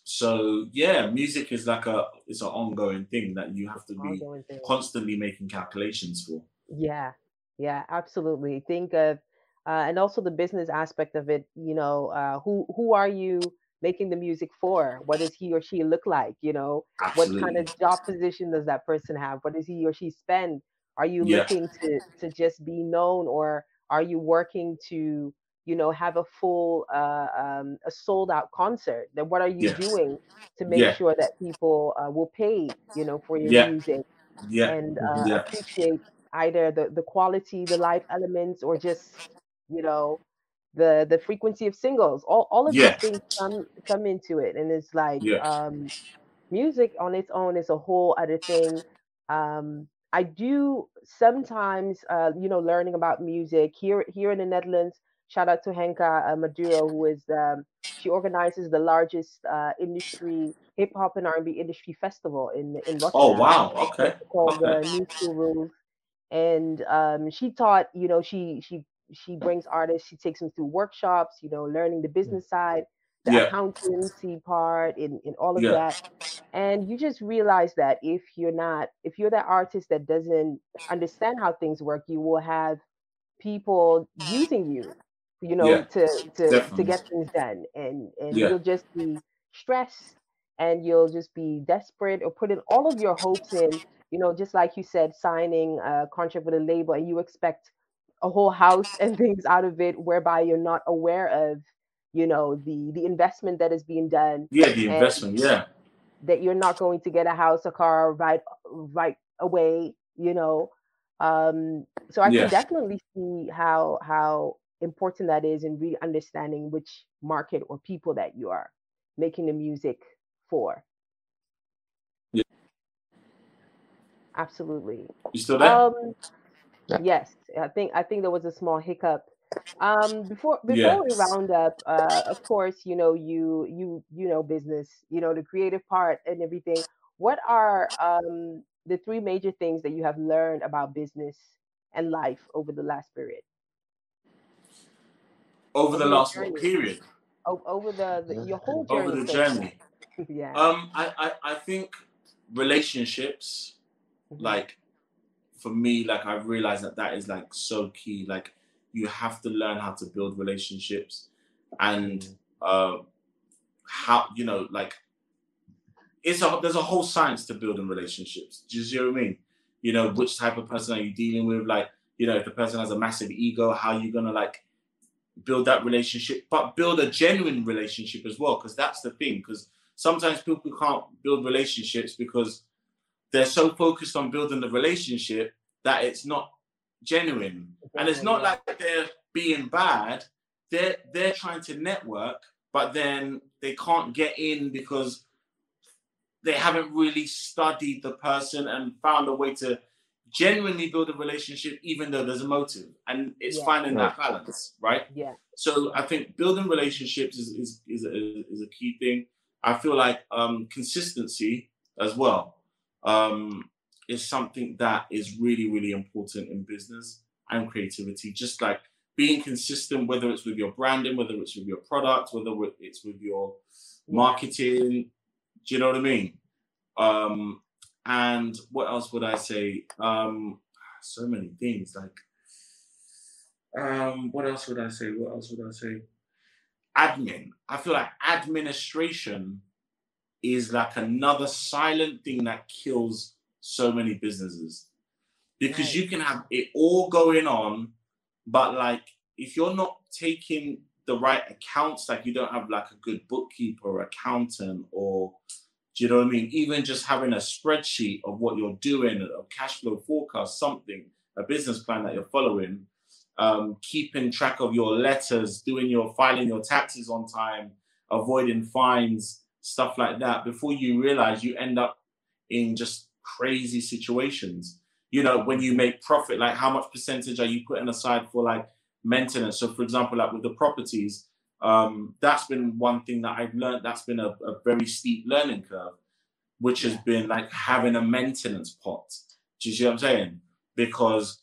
Speaker 4: So yeah, music is like a it's an ongoing thing that you have to be constantly making calculations for.
Speaker 2: Yeah, yeah, absolutely. Think of uh, and also the business aspect of it. You know, uh, who who are you? Making the music for? What does he or she look like? You know, Absolutely. what kind of job position does that person have? What does he or she spend? Are you yeah. looking to to just be known, or are you working to you know have a full uh, um, a sold out concert? Then what are you yes. doing to make yeah. sure that people uh, will pay you know for your yeah. music
Speaker 4: yeah.
Speaker 2: and uh, appreciate either the the quality, the live elements, or just you know the the frequency of singles. All, all of these things come come into it and it's like um music on its own is a whole other thing. Um i do sometimes uh you know learning about music here here in the netherlands. Shout out to Henca uh, maduro who is um she organizes the largest uh industry hip hop and r&b industry festival in in Rotterdam.
Speaker 4: oh wow. Okay.
Speaker 2: It's called
Speaker 4: okay.
Speaker 2: the new school rules. And um she taught you know she she she brings artists, she takes them through workshops, you know, learning the business side, the yeah. accountancy part, and, in all of yeah. that. And you just realize that if you're not, if you're that artist that doesn't understand how things work, you will have people using you, you know, yeah. to to, to get things done. And and you'll just be stressed and you'll just be desperate or putting all of your hopes in, you know, just like you said, signing a contract with a label and you expect a whole house and things out of it whereby you're not aware of you know the the investment that is being done.
Speaker 4: Yeah the investment yeah.
Speaker 2: that you're not going to get a house a car right right away you know. Um so i can definitely see how how important that is in really understanding which market or people that you are making the music for.
Speaker 4: Yeah.
Speaker 2: Absolutely.
Speaker 4: You still there? Um
Speaker 2: yeah. Yes, I think I think there was a small hiccup. Um, before before we round up, uh, of course, you know you you you know business, you know the creative part and everything. What are um, the three major things that you have learned about business and life over the last period?
Speaker 4: Over the last period.
Speaker 2: over the, the, your whole journey.
Speaker 4: Over the journey. yeah. Um, I, I I think relationships, mm-hmm. like for me, like I've realized that that is like so key. Like you have to learn how to build relationships and uh, how you know like it's a there's a whole science to building relationships. Do you see what I mean? You know, which type of person are you dealing with? Like, you know, if the person has a massive ego, how are you gonna like build that relationship, but build a genuine relationship as well? Because that's the thing. Because sometimes people can't build relationships because they're so focused on building the relationship that it's not genuine. And it's not like they're being bad. They're they're trying to network, but then they can't get in because they haven't really studied the person and found a way to genuinely build a relationship, even though there's a motive. And it's yeah. finding that balance, right?
Speaker 2: Yeah.
Speaker 4: So I think building relationships is is is a, is a key thing. I feel like um, consistency as well um, is something that is really, really important in business and creativity. Just like being consistent, whether it's with your branding, whether it's with your product, whether it's with your marketing. Do you know what I mean? Um, and what else would I say? Um, so many things like Um, what else would I say? What else would I say? Admin. I feel like administration is like another silent thing that kills so many businesses because
Speaker 2: Right.
Speaker 4: you can have it all going on, but like if you're not taking the right accounts, like you don't have like a good bookkeeper or accountant, or do you know what I mean? Even just having a spreadsheet of what you're doing, a cash flow forecast, something, a business plan that you're following, um, keeping track of your letters, doing your filing your taxes on time, avoiding fines, stuff like that. Before you realize, you end up in just crazy situations. You know, when you make profit, like how much percentage are you putting aside for like maintenance? So, for example, like with the properties, um, that's been one thing that I've learned. That's been a, a very steep learning curve, which has been like having a maintenance pot. Do you see what I'm saying? Because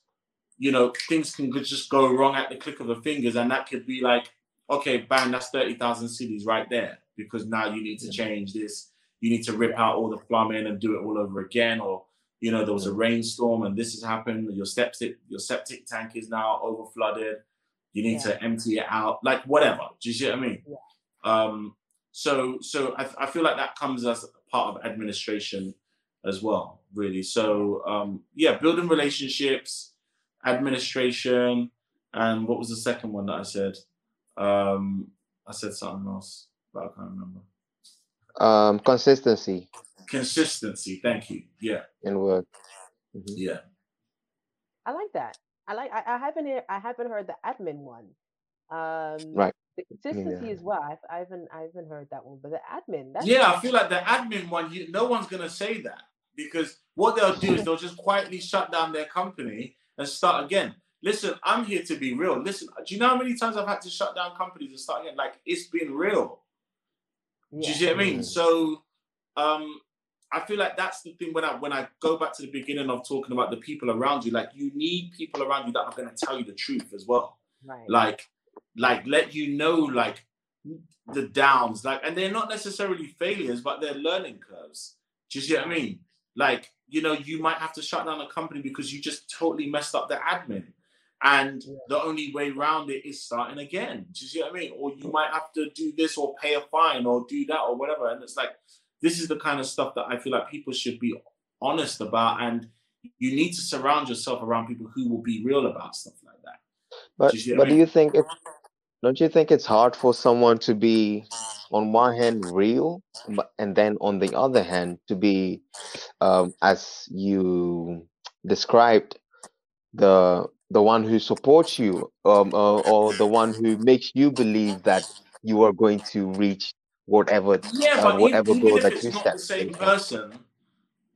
Speaker 4: you know things can just go wrong at the click of the fingers, and that could be like, okay, bang, that's thirty thousand cedis right there. Because now you need to change this. You need to rip out all the plumbing and do it all over again, or you know there was a rainstorm and this has happened. Your septic your septic tank is now over flooded. You need
Speaker 2: Yeah.
Speaker 4: to empty it out, like whatever. Do you see what I mean?
Speaker 2: Yeah.
Speaker 4: Um, so so I, I feel like that comes as part of administration as well, really. So um, yeah, building relationships, administration, and what was the second one that I said? Um, I said something else, but I can't remember.
Speaker 3: Um, consistency
Speaker 4: Consistency. Thank you. Yeah,
Speaker 3: in work. Mhm.
Speaker 4: yeah.
Speaker 2: I like that. I like. I, I haven't. hear- I haven't heard the admin one. Um,
Speaker 3: Right.
Speaker 2: The consistency
Speaker 3: Yeah.
Speaker 2: as well. I've, I haven't. I haven't heard that one. But the admin. That's
Speaker 4: Yeah, I feel like the admin one, you, no one's gonna say that because what they'll do is they'll just quietly shut down their company and start again. Listen, I'm here to be real. Listen, do you know how many times I've had to shut down companies and start again? Like it's been real. Do you see what I mean? So, um, I feel like that's the thing when I when I go back to the beginning of talking about the people around you. Like you need people around you that are going to tell you the truth as well.
Speaker 2: Right.
Speaker 4: Like, like let you know like the downs. Like, and they're not necessarily failures, but they're learning curves. Do you see what I mean? Like, you know, you might have to shut down a company because you just totally messed up the admin. And
Speaker 2: Yeah.
Speaker 4: the only way around it is starting again. Do you see what I mean? Or you might have to do this or pay a fine or do that or whatever. And it's like, this is the kind of stuff that I feel like people should be honest about. And you need to surround yourself around people who will be real about stuff like that.
Speaker 3: But
Speaker 4: Do you see what I
Speaker 3: but do you think it? Don't you think it's hard for someone to be, on one hand, real, but and then on the other hand, to be, um, as you described, the the one who supports you, um, uh, or the one who makes you believe that you are going to reach whatever
Speaker 4: Yeah,
Speaker 3: uh,
Speaker 4: but e-
Speaker 3: whatever
Speaker 4: even
Speaker 3: goal
Speaker 4: if
Speaker 3: that you
Speaker 4: not
Speaker 3: set.
Speaker 4: the same
Speaker 3: in-
Speaker 4: person,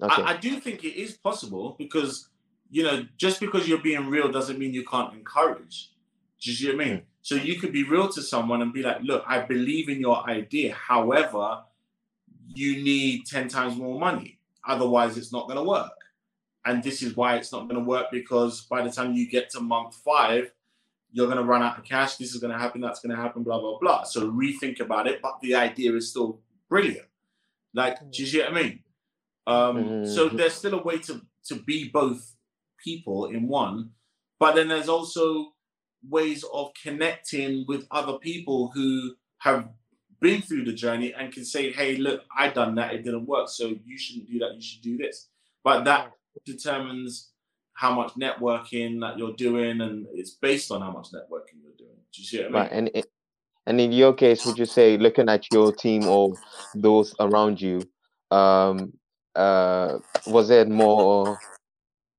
Speaker 3: Okay.
Speaker 4: I, I do think it is possible because you know just because you're being real doesn't mean you can't encourage. Do you see what I mean? So you could be real to someone and be like, "Look, I believe in your idea. However, you need ten times more money. Otherwise, it's not going to work. And this is why it's not going to work because by the time you get to month five, you're going to run out of cash. This is going to happen. That's going to happen. Blah blah blah. So rethink about it. But the idea is still brilliant. Like, do you see what I mean? Um, So
Speaker 3: Mhm.
Speaker 4: there's still a way to to be both people in one, but then there's also ways of connecting with other people who have been through the journey and can say, "Hey, look, I done that. It didn't work. So you shouldn't do that. You should do this." But that determines how much networking that you're doing, and it's based on how much networking you're doing. Do you see what I mean?
Speaker 3: Right, and it, and in your case, would you say, looking at your team or those around you, um, uh, was it more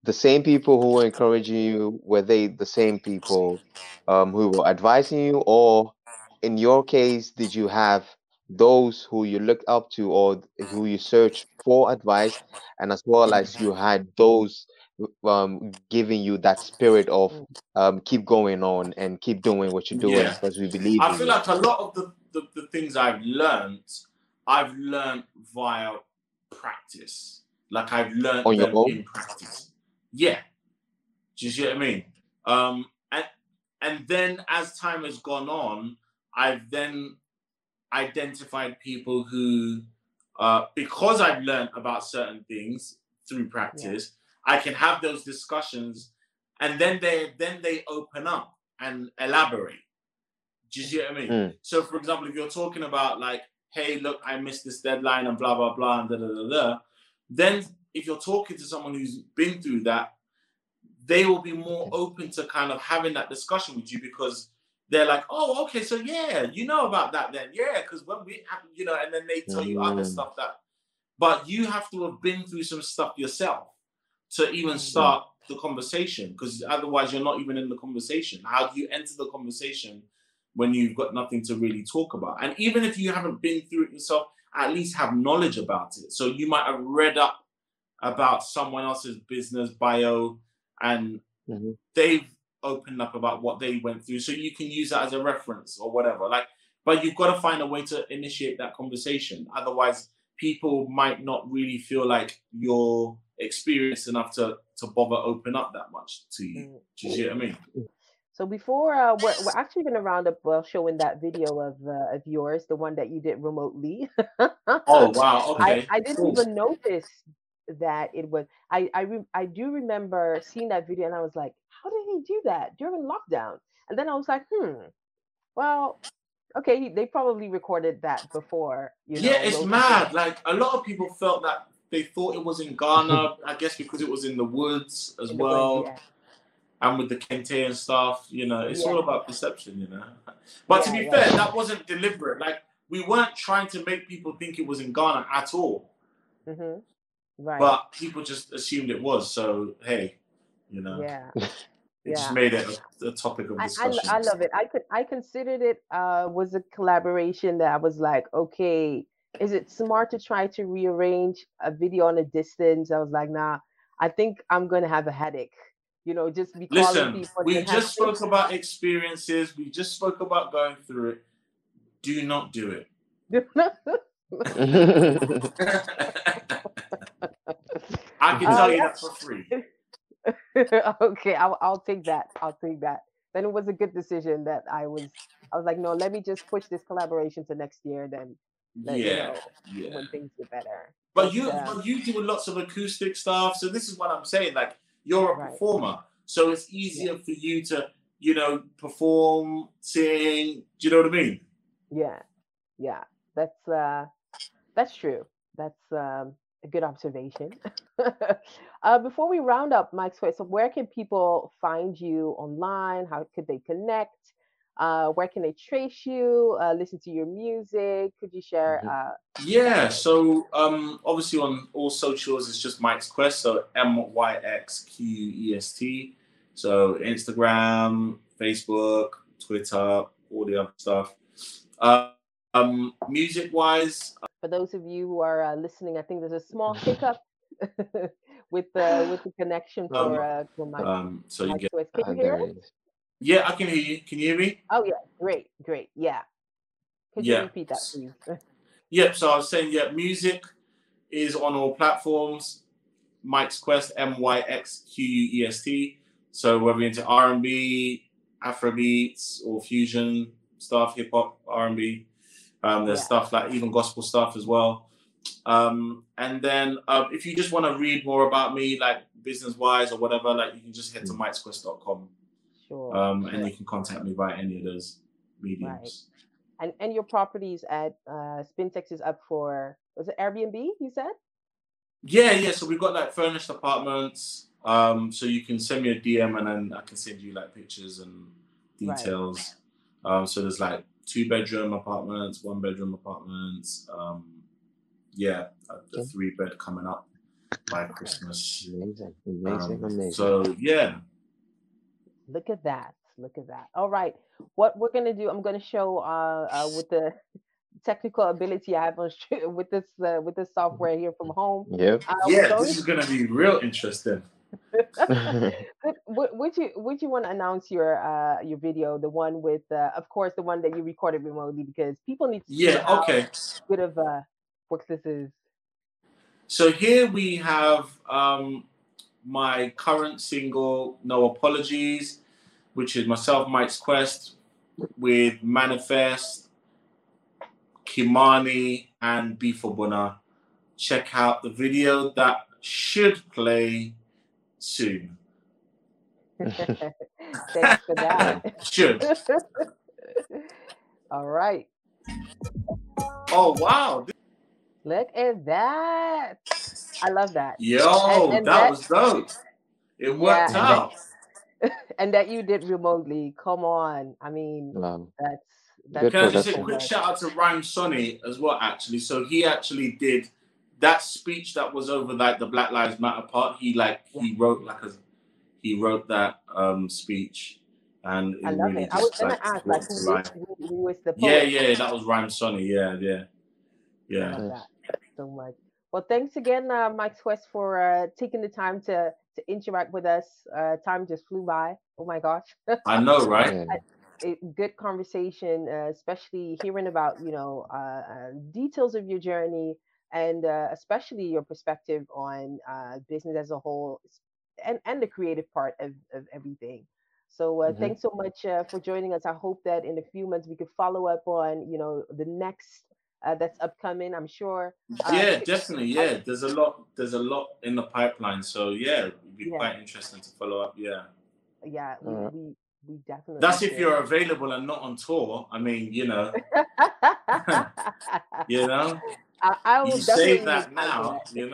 Speaker 3: the same people who were encouraging you? Were they the same people um, who were advising you, or in your case, did you have those who you looked up to or who you searched for advice, and as well as you had those um, giving you that spirit of um, keep going on and keep doing what you're doing
Speaker 4: Yeah.
Speaker 3: because we believe
Speaker 4: I feel
Speaker 3: you.
Speaker 4: like a lot of the, the, the things I've learned, I've learned via practice. Like I've learned
Speaker 3: On your own?
Speaker 4: in practice. Yeah. Do you see what I mean? Um, and and then as time has gone on, I've then identified people who, uh, because I've learned about certain things through practice, I can have those discussions, and then they then they open up and elaborate. Do you see what I mean?
Speaker 3: Mm.
Speaker 4: So, for example, if you're talking about like, "Hey, look, I missed this deadline," and blah blah blah, and da da da da, then if you're talking to someone who's been through that, they will be more open to kind of having that discussion with you because they're like, "Oh, okay, so yeah, you know about that then, yeah," because when we, have, you know, and then they tell you other
Speaker 3: Mm.
Speaker 4: stuff that, but you have to have been through some stuff yourself to even
Speaker 3: Mm.
Speaker 4: start the conversation because otherwise you're not even in the conversation. How do you enter the conversation when you've got nothing to really talk about? And even if you haven't been through it yourself, at least have knowledge about it. So you might have read up about someone else's business bio and
Speaker 3: Mhm.
Speaker 4: they've opened up about what they went through. So you can use that as a reference or whatever. Like, but you've got to find a way to initiate that conversation. Otherwise, people might not really feel like you're experienced enough to to bother open up that much to you.
Speaker 2: Mm.
Speaker 4: Do you see what I mean?
Speaker 2: So before uh, we're, we're actually going to round up well showing that video of uh, of yours, the one that you did remotely.
Speaker 4: Oh wow, okay.
Speaker 2: I, I didn't
Speaker 4: Cool.
Speaker 2: even notice that it was. I I, re, I do remember seeing that video and I was like, how did he do that during lockdown? And then I was like, hmm, well, okay, they probably recorded that before. You know,
Speaker 4: yeah, it's mad. Like a lot of people felt that they thought it was in Ghana. I guess because it was in the woods as
Speaker 2: in woods,
Speaker 4: well.
Speaker 2: yeah.
Speaker 4: and with the kente and stuff, you know, it's all about perception, you know. But to be
Speaker 2: yeah.
Speaker 4: fair, that wasn't deliberate. Like we weren't trying to make people think it was in Ghana at all.
Speaker 2: Mm-hmm. Right.
Speaker 4: But people just assumed it was. So hey, you know,
Speaker 2: yeah.
Speaker 4: it just made it a, a topic of
Speaker 2: I,
Speaker 4: discussion.
Speaker 2: I, I love it. I could I considered it uh was a collaboration that I was like, okay, is it smart to try to rearrange a video on a distance? I was like, nah, I think I'm gonna have a headache. You know, just be
Speaker 4: Listen,
Speaker 2: people.
Speaker 4: we just spoke about experiences. We just spoke about going through it. Do not do it. I can
Speaker 2: Uh,
Speaker 4: tell you that for free.
Speaker 2: okay, I'll I'll take that. I'll take that. Then it was a good decision that I was I was like, no, let me just push this collaboration to next year. Then let you
Speaker 4: Yeah,
Speaker 2: know
Speaker 4: yeah.
Speaker 2: when things get better.
Speaker 4: But you,
Speaker 2: uh,
Speaker 4: but you do lots of acoustic stuff. So this is what I'm saying. Like you're a
Speaker 2: Right.
Speaker 4: performer, so it's easier for you to, you know, perform, sing. Do you know what I mean?
Speaker 2: Yeah, yeah, that's uh, that's true. That's um, a good observation. uh, before we round up, Mike, so so where can people find you online? How could they connect? Uh, where can they trace you? Uh, listen to your music? Could you share? Uh,
Speaker 4: Yeah. So um, obviously on all socials, it's just Mike's Quest. So M Y X Q E S T. So Instagram, Facebook, Twitter, all the other stuff. Um, music wise,
Speaker 2: for those of you who are uh, listening, I think there's a small hiccup with the with the connection
Speaker 4: Um,
Speaker 2: for uh, for Mike.
Speaker 4: um, so you
Speaker 2: Mike
Speaker 4: get.
Speaker 2: Can
Speaker 3: Ah,
Speaker 2: you hear us?
Speaker 4: Yeah, I can hear you. Can you hear me?
Speaker 2: Oh yeah, great, great, yeah. Could you repeat that, please?
Speaker 4: Yep. So I was saying, yeah, music is on all platforms. Mike's Quest, M Y X Q U E S T. So whether you're into R and B, Afrobeats, or fusion stuff, hip hop, R and B, um, there's
Speaker 2: Yeah.
Speaker 4: stuff like even gospel stuff as well. Um, and then uh, if you just want to read more about me, like business wise or whatever, like you can just head to mikesquest.com
Speaker 2: Sure.
Speaker 4: um, and you can contact me via any of those mediums.
Speaker 2: And and your properties at uh, Spintex is up for was it Airbnb? You said.
Speaker 4: Yeah, yeah. So we've got like furnished apartments. Um, so you can send me a DM and then I can send you like pictures and
Speaker 2: Right.
Speaker 4: details. Um, so there's like two bedroom apartments, one bedroom apartments. Um, yeah, a, a
Speaker 3: Okay.
Speaker 4: three bed coming up by Christmas.
Speaker 3: Amazing, amazing,
Speaker 4: Um,
Speaker 3: amazing.
Speaker 4: so yeah,
Speaker 2: Look at that. Look at that. All right. What we're gonna do? I'm gonna show uh, uh with the technical ability I have on sh- with this uh, with this software here from home.
Speaker 3: Yep.
Speaker 2: Uh, we're
Speaker 4: yeah.
Speaker 2: going
Speaker 4: This is gonna be real interesting.
Speaker 2: Would, you would you want to announce your uh your video, the one with uh, of course the one that you recorded remotely because people need to
Speaker 4: Yeah. Okay.
Speaker 2: good of uh work this is.
Speaker 4: So here we have um, my current single, No Apologies, which is myself, Mike's Quest, with M.anifest, Kimani, and B4Bonah. Check out the video that should play soon.
Speaker 2: Thanks for that.
Speaker 4: Should.
Speaker 2: All right.
Speaker 4: Oh wow.
Speaker 2: Look at that. I love that.
Speaker 4: Yo,
Speaker 2: And- and
Speaker 4: that,
Speaker 2: that-
Speaker 4: was dope. It worked
Speaker 2: Yeah, and
Speaker 4: out.
Speaker 2: And that you did remotely. Come on. I mean,
Speaker 3: Um,
Speaker 2: that's that's
Speaker 3: Good
Speaker 4: Can I just say a quick shout out to Rhyme Sonny as well, actually. So he actually did that speech that was over like the Black Lives Matter part. He like he wrote like a he wrote that um speech and it
Speaker 2: I love
Speaker 4: really
Speaker 2: it. I was
Speaker 4: just
Speaker 2: gonna
Speaker 4: like
Speaker 2: ask, like,
Speaker 4: brought
Speaker 2: who
Speaker 4: to
Speaker 2: who, who was the poet?
Speaker 4: Yeah, yeah, that was Rhyme Sonny. Yeah, yeah, yeah.
Speaker 2: love that so much. Well, thanks again, uh, Mike Quest, for uh, taking the time to to interact with us. Uh, time just flew by. Oh my gosh.
Speaker 4: I know, right?
Speaker 3: yeah.
Speaker 2: it, good conversation, uh, especially hearing about you know uh, uh, details of your journey and uh, especially your perspective on uh, business as a whole and and the creative part of, of everything. So uh,
Speaker 3: Mhm.
Speaker 2: thanks so much uh, for joining us. I hope that in a few months we could follow up on you know the next uh, that's upcoming. I'm sure. Uh,
Speaker 4: yeah, definitely. Yeah, there's a lot. There's a lot in the pipeline. So yeah, it'd be
Speaker 2: Yeah.
Speaker 4: quite interesting to follow up. Yeah,
Speaker 2: Yeah, we,
Speaker 3: Alright.
Speaker 2: we we definitely.
Speaker 4: that's if you're available and not on tour. I mean, you know, you know,
Speaker 2: I, I will
Speaker 4: you
Speaker 2: definitely
Speaker 4: say
Speaker 2: make
Speaker 4: that
Speaker 2: time for
Speaker 4: now.
Speaker 2: that.
Speaker 4: You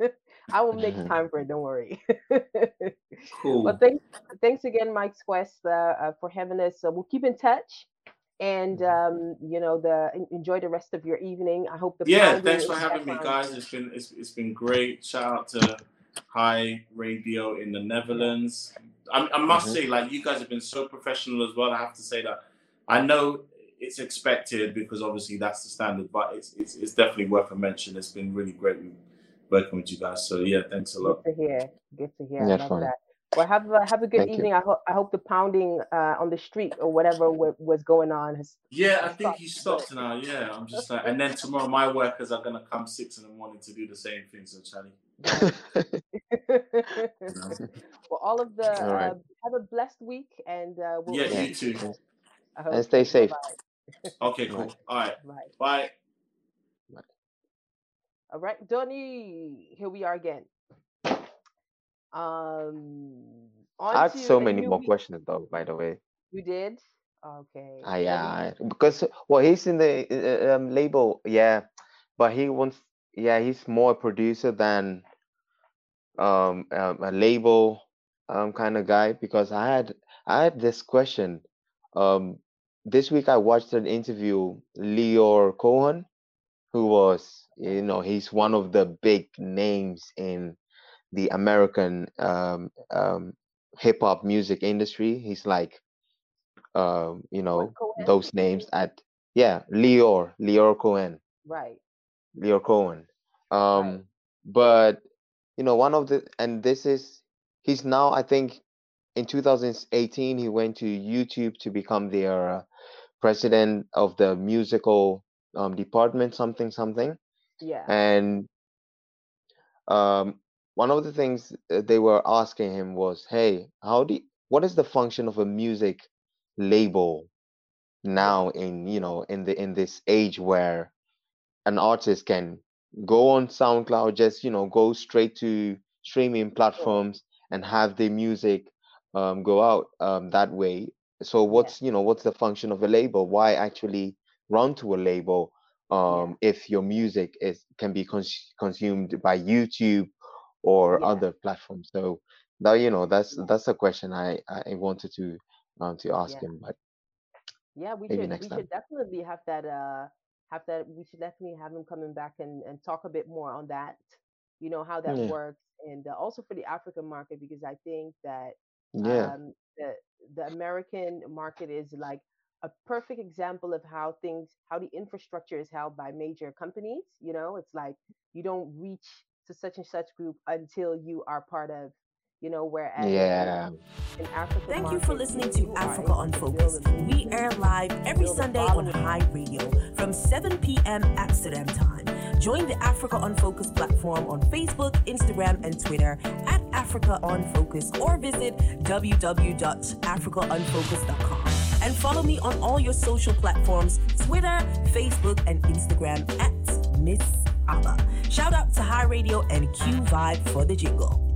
Speaker 4: know,
Speaker 2: I will make
Speaker 3: Mhm.
Speaker 2: time for it. Don't worry.
Speaker 4: cool.
Speaker 2: well, thanks, thanks again, Mike Quest, uh, uh, for having us. So we'll keep in touch, and
Speaker 4: Mm-hmm.
Speaker 2: um, you know, the enjoy the rest of your evening. I hope the
Speaker 4: yeah, thanks for having me, guys. It's been it's, it's been great. Shout out to High Radio in the Netherlands. I, I must
Speaker 3: Mhm.
Speaker 4: say, like you guys have been so professional as well. I have to say that. I know it's expected because obviously that's the standard, but it's it's, it's definitely worth a mention. It's been really great working with you guys. So yeah, thanks a lot.
Speaker 2: Good to hear. Good to hear. I
Speaker 3: Yeah,
Speaker 2: love
Speaker 3: fine.
Speaker 2: that. Well, have a, have a good
Speaker 3: Thank you.
Speaker 2: evening. I hope I hope the pounding uh, on the street or whatever wa- was going on has
Speaker 4: Yeah, I
Speaker 2: Stop.
Speaker 4: think he stopped now. Yeah, I'm just like, and then tomorrow my workers are gonna come six in the morning to do the same thing. So Charlie,
Speaker 2: well, all of the
Speaker 3: All right.
Speaker 2: uh, have a blessed week, and uh, we'll,
Speaker 4: yeah, you too.
Speaker 3: And stay safe.
Speaker 2: Bye-bye.
Speaker 4: Okay, cool.
Speaker 3: Right.
Speaker 4: All right,
Speaker 2: Bye.
Speaker 4: bye.
Speaker 2: All right, Donnie, here we are again. Um,
Speaker 3: I
Speaker 2: had
Speaker 3: so many more
Speaker 2: week.
Speaker 3: questions though, by the way.
Speaker 2: You did? Okay.
Speaker 3: Ah,
Speaker 2: Let me-
Speaker 3: yeah, because well, he's in the uh, um, label, yeah, but he wants, yeah, he's more a producer than um, um a label um kind of guy. Because I had I had this question. Um, this week I watched an interview Lyor Cohen, who was, you know, he's one of the big names in the American um um hip hop music industry. He's like um, you know,
Speaker 2: Cohen?
Speaker 3: those names at yeah, Lyor, Lyor Cohen,
Speaker 2: Right.
Speaker 3: Lyor Cohen. Um, but you know, one of the and this is he's now I think in 2018 he went to YouTube to become their uh, president of the musical um, department, something something,
Speaker 2: Yeah.
Speaker 3: and um, one of the things they were asking him was, "Hey, how do you, what is the function of a music label now in you know in the in this age where an artist can go on SoundCloud, just you know go straight to streaming platforms and have their music um, go out um, that way. So what's you know what's the function of a label? Why actually run to a label um, if your music is can be cons- consumed by YouTube or
Speaker 2: Yeah.
Speaker 3: other platforms? So that you know that's that's a question I I wanted to um, to ask
Speaker 2: Yeah.
Speaker 3: him, but
Speaker 2: Yeah, we should we
Speaker 3: time.
Speaker 2: should definitely have that uh have that we should definitely have him coming back and and talk a bit more on that. You know how that
Speaker 3: Yeah.
Speaker 2: works and uh, also for the African market because I think that
Speaker 3: yeah,
Speaker 2: um the the American market is like a perfect example of how things how the infrastructure is held by major companies, you know? It's like you don't reach to such and such group until you are part of, you know, whereas
Speaker 3: yeah.
Speaker 2: in Africa
Speaker 1: Thank you for listening to Africa
Speaker 2: able
Speaker 1: on
Speaker 2: to build
Speaker 1: Focus.
Speaker 2: a
Speaker 1: We air live every Sunday on. High Radio from 7 p.m. Amsterdam time. Join the Africa on Focus platform on Facebook, Instagram, and Twitter at Africa on Focus or visit www.africaonfocus.com. And follow me on all your social platforms Twitter, Facebook, and Instagram at Miss Abba. Shout out to High Radio and Q Vibe for the jingle.